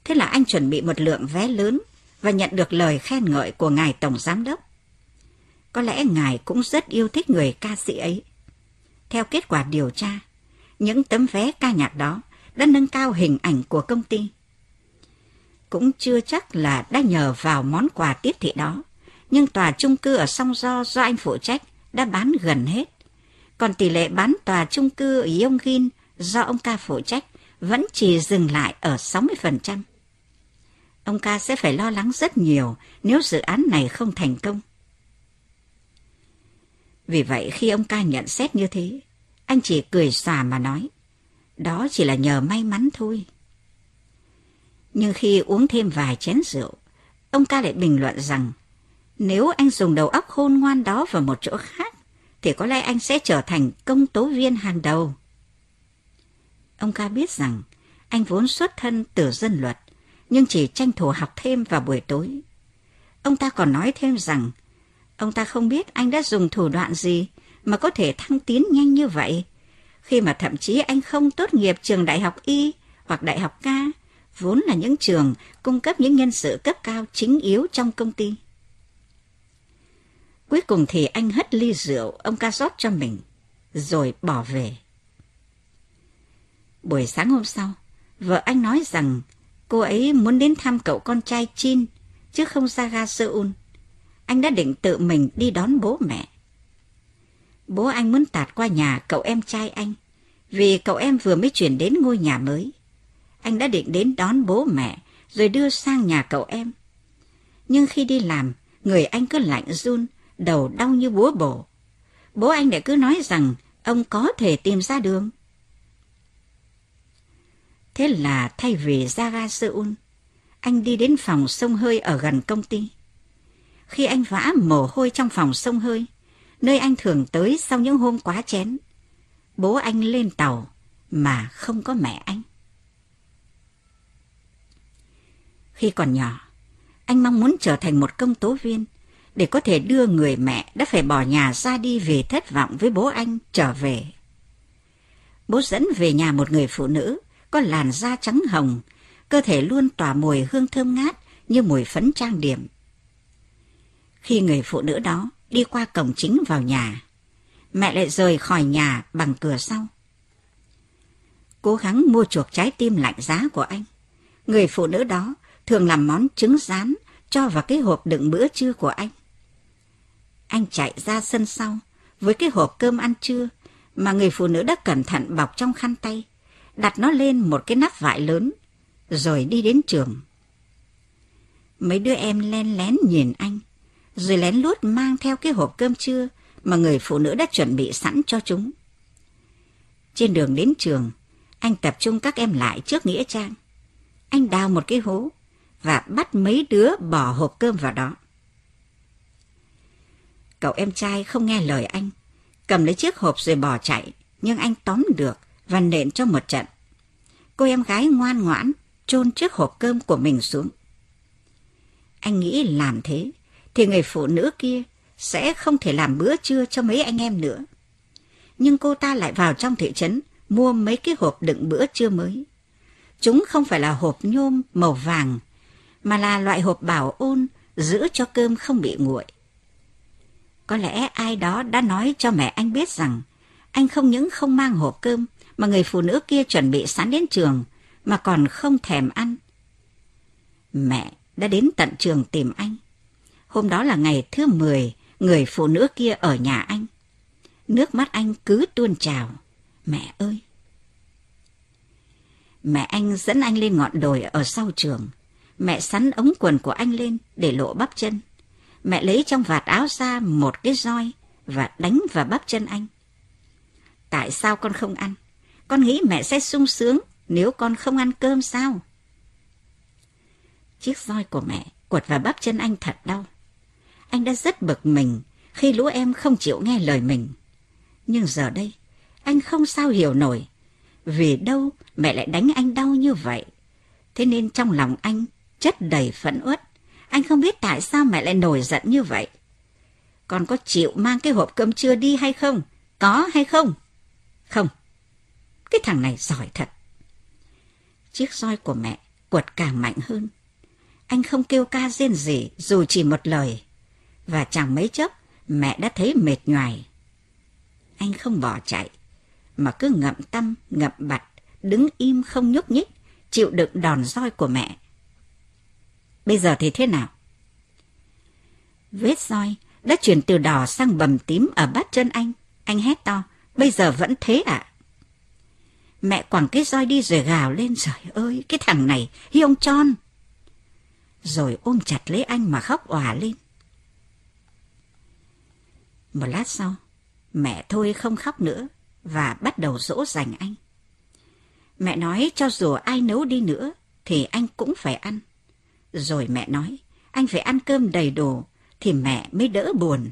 Thế là anh chuẩn bị một lượng vé lớn và nhận được lời khen ngợi của ngài tổng giám đốc. Có lẽ ngài cũng rất yêu thích người ca sĩ ấy. Theo kết quả điều tra, những tấm vé ca nhạc đó đã nâng cao hình ảnh của công ty. Cũng chưa chắc là đã nhờ vào món quà tiếp thị đó, nhưng tòa chung cư ở Song Do do anh phụ trách đã bán gần hết. Còn tỷ lệ bán tòa chung cư ở Yonggin do ông ca phụ trách vẫn chỉ dừng lại ở 60%. Ông ca sẽ phải lo lắng rất nhiều nếu dự án này không thành công. Vì vậy khi ông ca nhận xét như thế, anh chỉ cười xòa mà nói, đó chỉ là nhờ may mắn thôi. Nhưng khi uống thêm vài chén rượu, ông ca lại bình luận rằng, nếu anh dùng đầu óc khôn ngoan đó vào một chỗ khác, thì có lẽ anh sẽ trở thành công tố viên hàng đầu. Ông ca biết rằng anh vốn xuất thân từ dân luật, nhưng chỉ tranh thủ học thêm vào buổi tối. Ông ta còn nói thêm rằng, ông ta không biết anh đã dùng thủ đoạn gì mà có thể thăng tiến nhanh như vậy, khi mà thậm chí anh không tốt nghiệp trường đại học Y hoặc đại học ca, vốn là những trường cung cấp những nhân sự cấp cao chính yếu trong công ty. Cuối cùng thì anh hất ly rượu ông ca rót cho mình, rồi bỏ về. Buổi sáng hôm sau, vợ anh nói rằng cô ấy muốn đến thăm cậu con trai Chin, chứ không ra ga Seoul. Anh đã định tự mình đi đón bố mẹ. Bố anh muốn tạt qua nhà cậu em trai anh, vì cậu em vừa mới chuyển đến ngôi nhà mới. Anh đã định đến đón bố mẹ, rồi đưa sang nhà cậu em. Nhưng khi đi làm, người anh cứ lạnh run, đầu đau như búa bổ. Bố anh lại cứ nói rằng ông có thể tìm ra đường. Thế là thay vì ra ga Seoul, anh đi đến phòng sông hơi ở gần công ty. Khi anh vã mồ hôi trong phòng sông hơi, nơi anh thường tới sau những hôm quá chén, bố anh lên tàu mà không có mẹ anh. Khi còn nhỏ, anh mong muốn trở thành một công tố viên để có thể đưa người mẹ đã phải bỏ nhà ra đi vì thất vọng với bố anh trở về. Bố dẫn về nhà một người phụ nữ có làn da trắng hồng, cơ thể luôn tỏa mùi hương thơm ngát như mùi phấn trang điểm. Khi người phụ nữ đó đi qua cổng chính vào nhà, mẹ lại rời khỏi nhà bằng cửa sau. Cố gắng mua chuộc trái tim lạnh giá của anh. Người phụ nữ đó thường làm món trứng rán cho vào cái hộp đựng bữa trưa của anh. Anh chạy ra sân sau với cái hộp cơm ăn trưa mà người phụ nữ đã cẩn thận bọc trong khăn tay, đặt nó lên một cái nắp vải lớn, rồi đi đến trường. Mấy đứa em len lén nhìn anh, rồi lén lút mang theo cái hộp cơm trưa mà người phụ nữ đã chuẩn bị sẵn cho chúng. Trên đường đến trường, anh tập trung các em lại trước Nghĩa Trang. Anh đào một cái hố và bắt mấy đứa bỏ hộp cơm vào đó. Cậu em trai không nghe lời anh, cầm lấy chiếc hộp rồi bỏ chạy, nhưng anh tóm được và nện cho một trận. Cô em gái ngoan ngoãn chôn chiếc hộp cơm của mình xuống. Anh nghĩ làm thế thì người phụ nữ kia sẽ không thể làm bữa trưa cho mấy anh em nữa. Nhưng cô ta lại vào trong thị trấn mua mấy cái hộp đựng bữa trưa mới. Chúng không phải là hộp nhôm màu vàng, mà là loại hộp bảo ôn giữ cho cơm không bị nguội. Có lẽ ai đó đã nói cho mẹ anh biết rằng anh không những không mang hộp cơm mà người phụ nữ kia chuẩn bị sẵn đến trường mà còn không thèm ăn. Mẹ đã đến tận trường tìm anh. Hôm đó là ngày thứ 10 người phụ nữ kia ở nhà anh. Nước mắt anh cứ tuôn trào. Mẹ ơi! Mẹ anh dẫn anh lên ngọn đồi ở sau trường. Mẹ sắn ống quần của anh lên để lộ bắp chân. Mẹ lấy trong vạt áo ra một cái roi và đánh vào bắp chân anh. Tại sao con không ăn? Con nghĩ mẹ sẽ sung sướng nếu con không ăn cơm sao? Chiếc roi của mẹ quật vào bắp chân anh thật đau. Anh đã rất bực mình khi lũ em không chịu nghe lời mình. Nhưng giờ đây, anh không sao hiểu nổi. Vì đâu mẹ lại đánh anh đau như vậy? Thế nên trong lòng anh chất đầy phẫn uất. Anh không biết tại sao mẹ lại nổi giận như vậy. Con có chịu mang cái hộp cơm trưa đi hay không? Có hay không? Không. Cái thằng này giỏi thật. Chiếc roi của mẹ quật càng mạnh hơn. Anh không kêu ca riêng gì dù chỉ một lời. Và chẳng mấy chốc mẹ đã thấy mệt nhoài. Anh không bỏ chạy, mà cứ ngậm tâm, ngậm bặt, đứng im không nhúc nhích, chịu đựng đòn roi của mẹ. Bây giờ thì thế nào? Vết roi đã chuyển từ đỏ sang bầm tím ở bát chân anh. Anh hét to, bây giờ vẫn thế ạ. À? Mẹ quẳng cái roi đi rồi gào lên, trời ơi, cái thằng này, hi ông tròn. Rồi ôm chặt lấy anh mà khóc òa lên. Một lát sau, mẹ thôi không khóc nữa và bắt đầu dỗ dành anh. Mẹ nói cho dù ai nấu đi nữa thì anh cũng phải ăn. Rồi mẹ nói, anh phải ăn cơm đầy đủ thì mẹ mới đỡ buồn.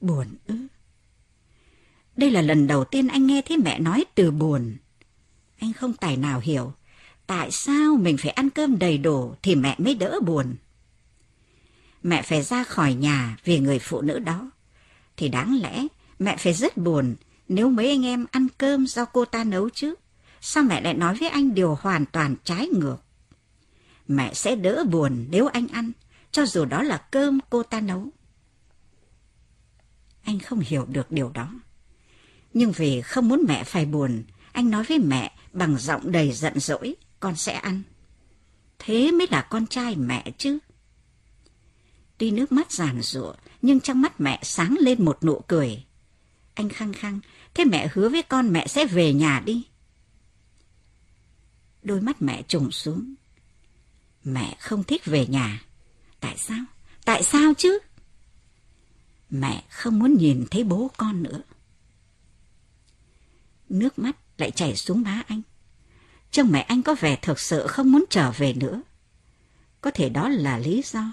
Buồn ư? Đây là lần đầu tiên anh nghe thấy mẹ nói từ buồn. Anh không tài nào hiểu tại sao mình phải ăn cơm đầy đủ thì mẹ mới đỡ buồn. Mẹ phải ra khỏi nhà vì người phụ nữ đó. Thì đáng lẽ mẹ phải rất buồn nếu mấy anh em ăn cơm do cô ta nấu chứ. Sao mẹ lại nói với anh điều hoàn toàn trái ngược? Mẹ sẽ đỡ buồn nếu anh ăn, cho dù đó là cơm cô ta nấu. Anh không hiểu được điều đó. Nhưng vì không muốn mẹ phải buồn, anh nói với mẹ bằng giọng đầy giận dỗi, con sẽ ăn. Thế mới là con trai mẹ chứ. Tuy nước mắt giàn rụa, nhưng trong mắt mẹ sáng lên một nụ cười. Anh khăng khăng, thế mẹ hứa với con mẹ sẽ về nhà đi. Đôi mắt mẹ trùng xuống. Mẹ không thích về nhà. Tại sao? Tại sao chứ? Mẹ không muốn nhìn thấy bố con nữa. Nước mắt lại chảy xuống má anh. Trông mẹ anh có vẻ thực sự không muốn trở về nữa. Có thể đó là lý do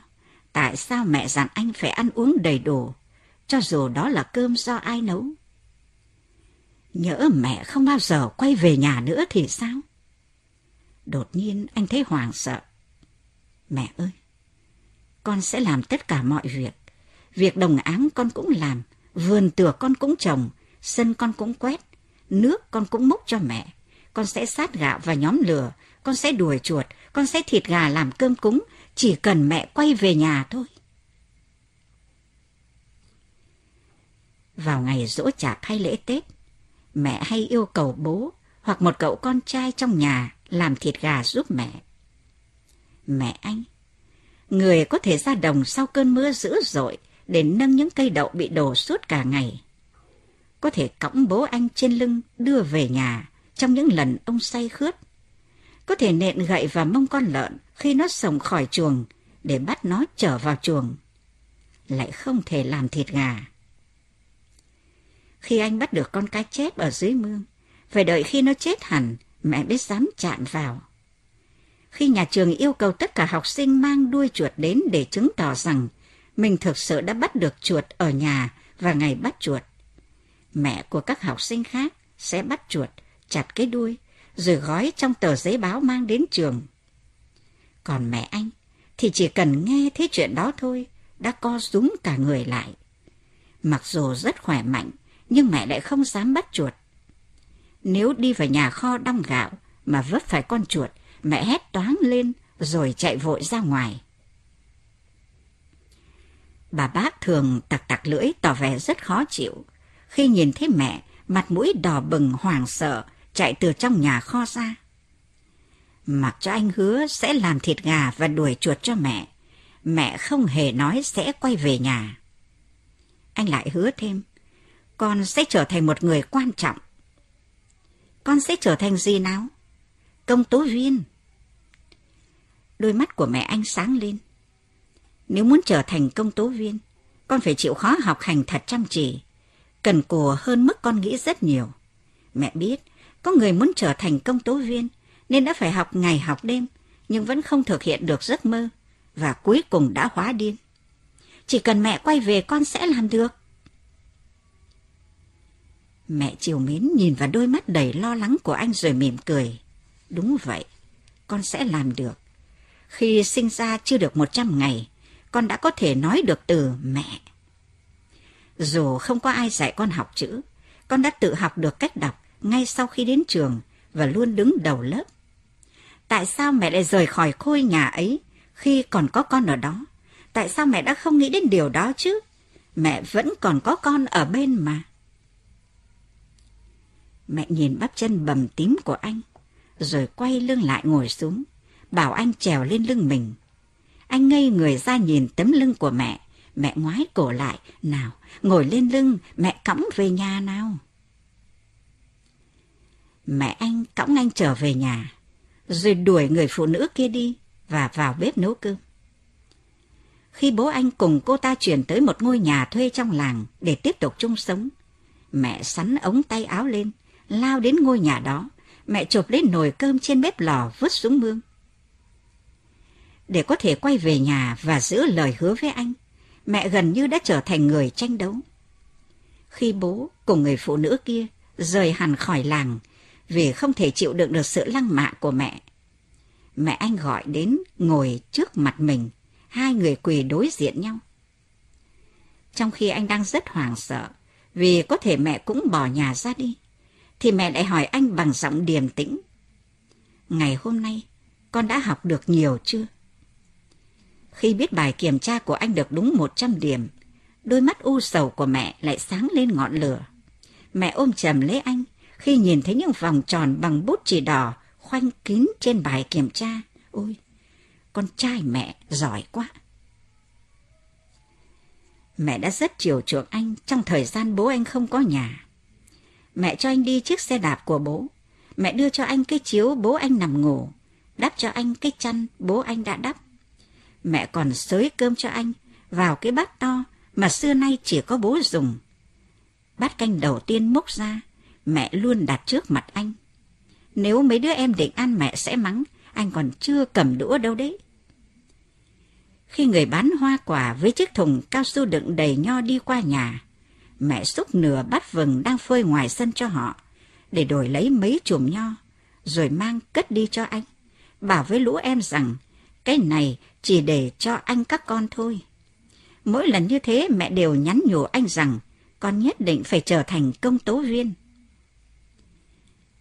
tại sao mẹ dặn anh phải ăn uống đầy đủ, cho dù đó là cơm do ai nấu. Nhỡ mẹ không bao giờ quay về nhà nữa thì sao? Đột nhiên anh thấy hoảng sợ. Mẹ ơi, con sẽ làm tất cả mọi việc. Việc đồng áng con cũng làm, vườn tược con cũng trồng, sân con cũng quét, nước con cũng múc cho mẹ. Con sẽ sát gạo và nhóm lửa, con sẽ đuổi chuột, con sẽ thịt gà làm cơm cúng, chỉ cần mẹ quay về nhà thôi. Vào ngày dỗ chạp hay lễ Tết, mẹ hay yêu cầu bố hoặc một cậu con trai trong nhà làm thịt gà giúp mẹ. Mẹ anh, người có thể ra đồng sau cơn mưa dữ dội để nâng những cây đậu bị đổ suốt cả ngày. Có thể cõng bố anh trên lưng đưa về nhà trong những lần ông say khướt. Có thể nện gậy vào mông con lợn khi nó sổng khỏi chuồng để bắt nó trở vào chuồng. Lại không thể làm thịt gà. Khi anh bắt được con cá chép ở dưới mương, phải đợi khi nó chết hẳn mẹ mới dám chạm vào. Khi nhà trường yêu cầu tất cả học sinh mang đuôi chuột đến để chứng tỏ rằng mình thực sự đã bắt được chuột ở nhà và ngày bắt chuột. Mẹ của các học sinh khác sẽ bắt chuột, chặt cái đuôi, rồi gói trong tờ giấy báo mang đến trường. Còn mẹ anh thì chỉ cần nghe thấy chuyện đó thôi, đã co rúm cả người lại. Mặc dù rất khỏe mạnh, nhưng mẹ lại không dám bắt chuột. Nếu đi vào nhà kho đong gạo mà vấp phải con chuột, mẹ hét toáng lên rồi chạy vội ra ngoài. Bà bác thường tặc tặc lưỡi tỏ vẻ rất khó chịu khi nhìn thấy mẹ mặt mũi đỏ bừng hoảng sợ chạy từ trong nhà kho ra. Mặc cho anh hứa sẽ làm thịt gà và đuổi chuột cho mẹ. Mẹ không hề nói sẽ quay về nhà. Anh lại hứa thêm, con sẽ trở thành một người quan trọng. Con sẽ trở thành gì nào? Công tố viên. Đôi mắt của mẹ anh sáng lên. Nếu muốn trở thành công tố viên, con phải chịu khó học hành thật chăm chỉ, cần cù hơn mức con nghĩ rất nhiều. Mẹ biết, có người muốn trở thành công tố viên, nên đã phải học ngày học đêm, nhưng vẫn không thực hiện được giấc mơ, và cuối cùng đã hóa điên. Chỉ cần mẹ quay về con sẽ làm được. Mẹ chiều mến nhìn vào đôi mắt đầy lo lắng của anh rồi mỉm cười. Đúng vậy, con sẽ làm được. Khi sinh ra chưa được một trăm ngày, con đã có thể nói được từ mẹ. Dù không có ai dạy con học chữ, con đã tự học được cách đọc ngay sau khi đến trường và luôn đứng đầu lớp. Tại sao mẹ lại rời khỏi khôi nhà ấy khi còn có con ở đó? Tại sao mẹ đã không nghĩ đến điều đó chứ? Mẹ vẫn còn có con ở bên mà. Mẹ nhìn bắp chân bầm tím của anh, rồi quay lưng lại ngồi xuống, bảo anh trèo lên lưng mình. Anh ngây người ra nhìn tấm lưng của mẹ, mẹ ngoái cổ lại, nào, ngồi lên lưng, mẹ cõng về nhà nào. Mẹ anh cõng anh trở về nhà, rồi đuổi người phụ nữ kia đi và vào bếp nấu cơm. Khi bố anh cùng cô ta chuyển tới một ngôi nhà thuê trong làng để tiếp tục chung sống, mẹ sắn ống tay áo lên, lao đến ngôi nhà đó, mẹ chộp lấy nồi cơm trên bếp lò vứt xuống mương. Để có thể quay về nhà và giữ lời hứa với anh, mẹ gần như đã trở thành người tranh đấu. Khi bố cùng người phụ nữ kia rời hẳn khỏi làng vì không thể chịu đựng được sự lăng mạ của mẹ, mẹ anh gọi đến ngồi trước mặt mình, hai người quỳ đối diện nhau. Trong khi anh đang rất hoảng sợ, vì có thể mẹ cũng bỏ nhà ra đi thì mẹ lại hỏi anh bằng giọng điềm tĩnh. Ngày hôm nay, con đã học được nhiều chưa? Khi biết bài kiểm tra của anh được đúng 100 điểm, đôi mắt u sầu của mẹ lại sáng lên ngọn lửa. Mẹ ôm chầm lấy anh khi nhìn thấy những vòng tròn bằng bút chỉ đỏ khoanh kín trên bài kiểm tra. Ôi, con trai mẹ giỏi quá. Mẹ đã rất chiều chuộng anh trong thời gian bố anh không có nhà. Mẹ cho anh đi chiếc xe đạp của bố. Mẹ đưa cho anh cái chiếu bố anh nằm ngủ. Đắp cho anh cái chăn bố anh đã đắp. Mẹ còn xới cơm cho anh vào cái bát to mà xưa nay chỉ có bố dùng. Bát canh đầu tiên múc ra, mẹ luôn đặt trước mặt anh. Nếu mấy đứa em định ăn mẹ sẽ mắng, anh còn chưa cầm đũa đâu đấy. Khi người bán hoa quả với chiếc thùng cao su đựng đầy nho đi qua nhà, mẹ xúc nửa bát vừng đang phơi ngoài sân cho họ, để đổi lấy mấy chùm nho, rồi mang cất đi cho anh. Bảo với lũ em rằng, cái này chỉ để cho anh các con thôi. Mỗi lần như thế mẹ đều nhắn nhủ anh rằng, con nhất định phải trở thành công tố viên.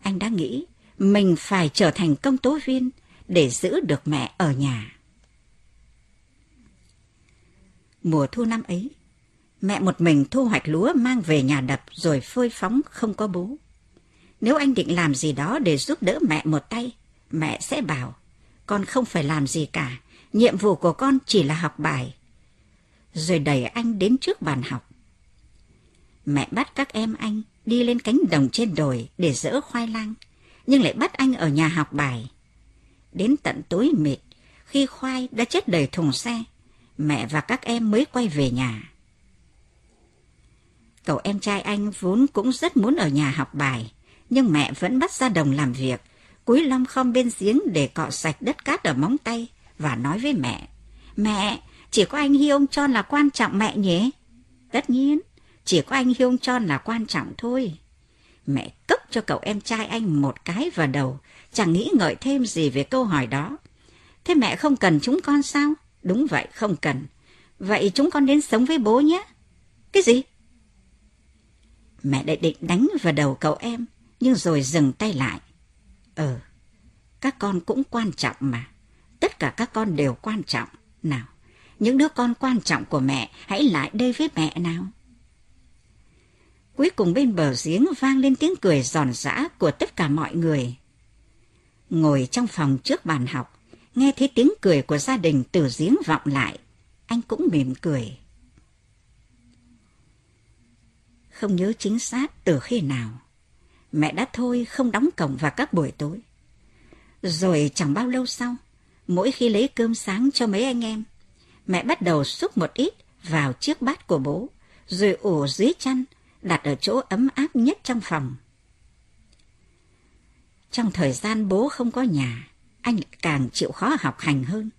Anh đã nghĩ mình phải trở thành công tố viên để giữ được mẹ ở nhà. Mùa thu năm ấy, mẹ một mình thu hoạch lúa mang về nhà đập rồi phơi phóng không có bố. Nếu anh định làm gì đó để giúp đỡ mẹ một tay, mẹ sẽ bảo, con không phải làm gì cả, nhiệm vụ của con chỉ là học bài. Rồi đẩy anh đến trước bàn học. Mẹ bắt các em anh đi lên cánh đồng trên đồi để dỡ khoai lang, nhưng lại bắt anh ở nhà học bài. Đến tận tối mịt, khi khoai đã chất đầy thùng xe, mẹ và các em mới quay về nhà. Cậu em trai anh vốn cũng rất muốn ở nhà học bài, nhưng mẹ vẫn bắt ra đồng làm việc, cúi lom khom bên giếng để cọ sạch đất cát ở móng tay và nói với mẹ. Mẹ, chỉ có anh hiêu Tròn là quan trọng mẹ nhé. Tất nhiên, chỉ có anh hiêu Tròn là quan trọng thôi. Mẹ cấp cho cậu em trai anh một cái vào đầu, chẳng nghĩ ngợi thêm gì về câu hỏi đó. Thế mẹ không cần chúng con sao? Đúng vậy, không cần. Vậy chúng con đến sống với bố nhé. Cái gì? Mẹ lại định đánh vào đầu cậu em, nhưng rồi dừng tay lại. Ờ, các con cũng quan trọng mà. Tất cả các con đều quan trọng. Nào, những đứa con quan trọng của mẹ hãy lại đây với mẹ nào. Cuối cùng bên bờ giếng vang lên tiếng cười giòn giã của tất cả mọi người. Ngồi trong phòng trước bàn học, nghe thấy tiếng cười của gia đình từ giếng vọng lại, anh cũng mỉm cười. Không nhớ chính xác từ khi nào, mẹ đã thôi không đóng cổng vào các buổi tối. Rồi chẳng bao lâu sau, mỗi khi lấy cơm sáng cho mấy anh em, mẹ bắt đầu xúc một ít vào chiếc bát của bố, rồi ủ dưới chăn, đặt ở chỗ ấm áp nhất trong phòng. Trong thời gian bố không có nhà, anh càng chịu khó học hành hơn.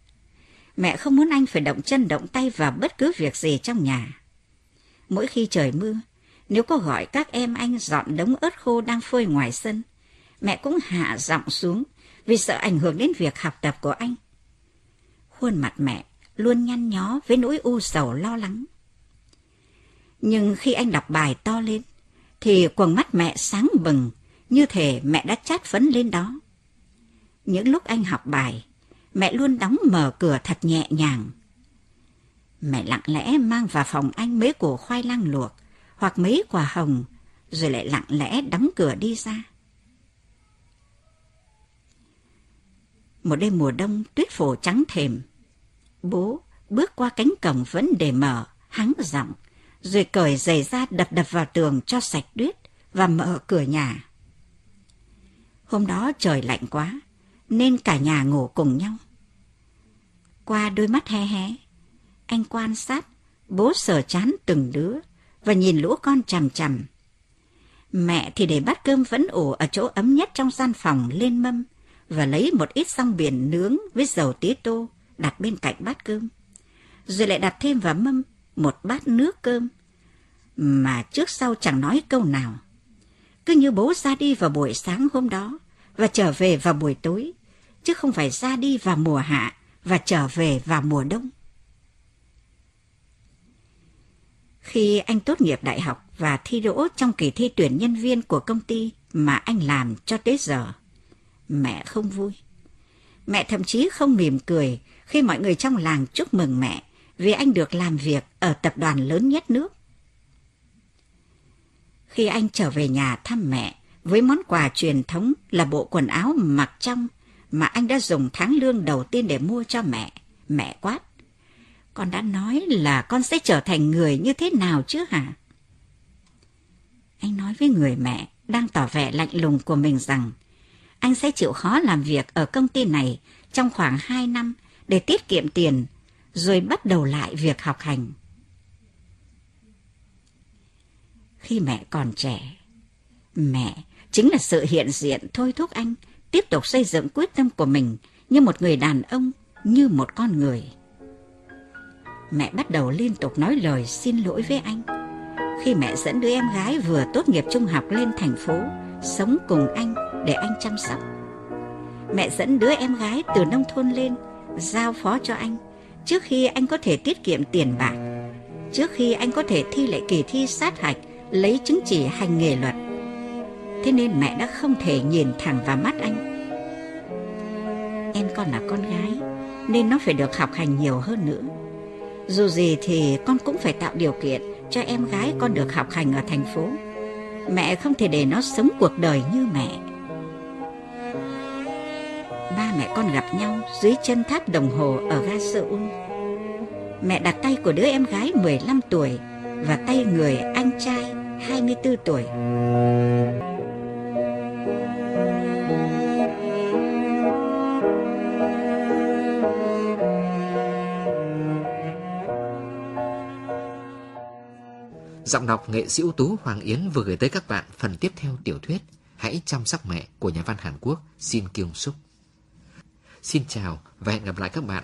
Mẹ không muốn anh phải động chân động tay vào bất cứ việc gì trong nhà. Mỗi khi trời mưa, nếu có gọi các em anh dọn đống ớt khô đang phơi ngoài sân, mẹ cũng hạ giọng xuống vì sợ ảnh hưởng đến việc học tập của anh. Khuôn mặt mẹ luôn nhăn nhó với nỗi u sầu lo lắng. Nhưng khi anh đọc bài to lên, thì quần mắt mẹ sáng bừng, như thể mẹ đã chát phấn lên đó. Những lúc anh học bài, mẹ luôn đóng mở cửa thật nhẹ nhàng. Mẹ lặng lẽ mang vào phòng anh mấy củ khoai lang luộc hoặc mấy quả hồng, rồi lại lặng lẽ đóng cửa đi ra. Một đêm mùa đông tuyết phủ trắng thềm. Bố bước qua cánh cổng vẫn để mở, hắng giọng, rồi cởi giày ra đập đập vào tường cho sạch tuyết và mở cửa nhà. Hôm đó trời lạnh quá, nên cả nhà ngủ cùng nhau. Qua đôi mắt hé hé, anh quan sát, bố sờ chán từng đứa và nhìn lũ con chằm chằm. Mẹ thì để bát cơm vẫn ủ ở chỗ ấm nhất trong gian phòng lên mâm và lấy một ít rong biển nướng với dầu tía tô đặt bên cạnh bát cơm. Rồi lại đặt thêm vào mâm một bát nước cơm mà trước sau chẳng nói câu nào. Cứ như bố ra đi vào buổi sáng hôm đó và trở về vào buổi tối, chứ không phải ra đi vào mùa hạ và trở về vào mùa đông. Khi anh tốt nghiệp đại học và thi đỗ trong kỳ thi tuyển nhân viên của công ty mà anh làm cho tới giờ, mẹ không vui. Mẹ thậm chí không mỉm cười khi mọi người trong làng chúc mừng mẹ vì anh được làm việc ở tập đoàn lớn nhất nước. Khi anh trở về nhà thăm mẹ, với món quà truyền thống là bộ quần áo mặc trong mà anh đã dùng tháng lương đầu tiên để mua cho mẹ, mẹ quát. Con đã nói là con sẽ trở thành người như thế nào chứ hả? Anh nói với người mẹ đang tỏ vẻ lạnh lùng của mình rằng anh sẽ chịu khó làm việc ở công ty này trong khoảng 2 năm để tiết kiệm tiền, rồi bắt đầu lại việc học hành. Khi mẹ còn trẻ, mẹ chính là sự hiện diện thôi thúc anh tiếp tục xây dựng quyết tâm của mình như một người đàn ông, như một con người. Mẹ bắt đầu liên tục nói lời xin lỗi với anh. Khi mẹ dẫn đứa em gái vừa tốt nghiệp trung học lên thành phố, sống cùng anh để anh chăm sóc. Mẹ dẫn đứa em gái từ nông thôn lên, giao phó cho anh trước khi anh có thể tiết kiệm tiền bạc, trước khi anh có thể thi lại kỳ thi sát hạch, lấy chứng chỉ hành nghề luật. Thế nên mẹ đã không thể nhìn thẳng vào mắt anh. Em con là con gái, nên nó phải được học hành nhiều hơn nữa. Dù gì thì con cũng phải tạo điều kiện cho em gái con được học hành ở thành phố. Mẹ không thể để nó sống cuộc đời như mẹ. Ba mẹ con gặp nhau dưới chân tháp đồng hồ ở ga Seoul. Mẹ đặt tay của đứa em gái 15 tuổi và tay người anh trai 24 tuổi. Giọng đọc nghệ sĩ ưu tú Hoàng Yến vừa gửi tới các bạn phần tiếp theo tiểu thuyết Hãy chăm sóc mẹ của nhà văn Hàn Quốc Shin Kyung Suk. Xin chào và hẹn gặp lại các bạn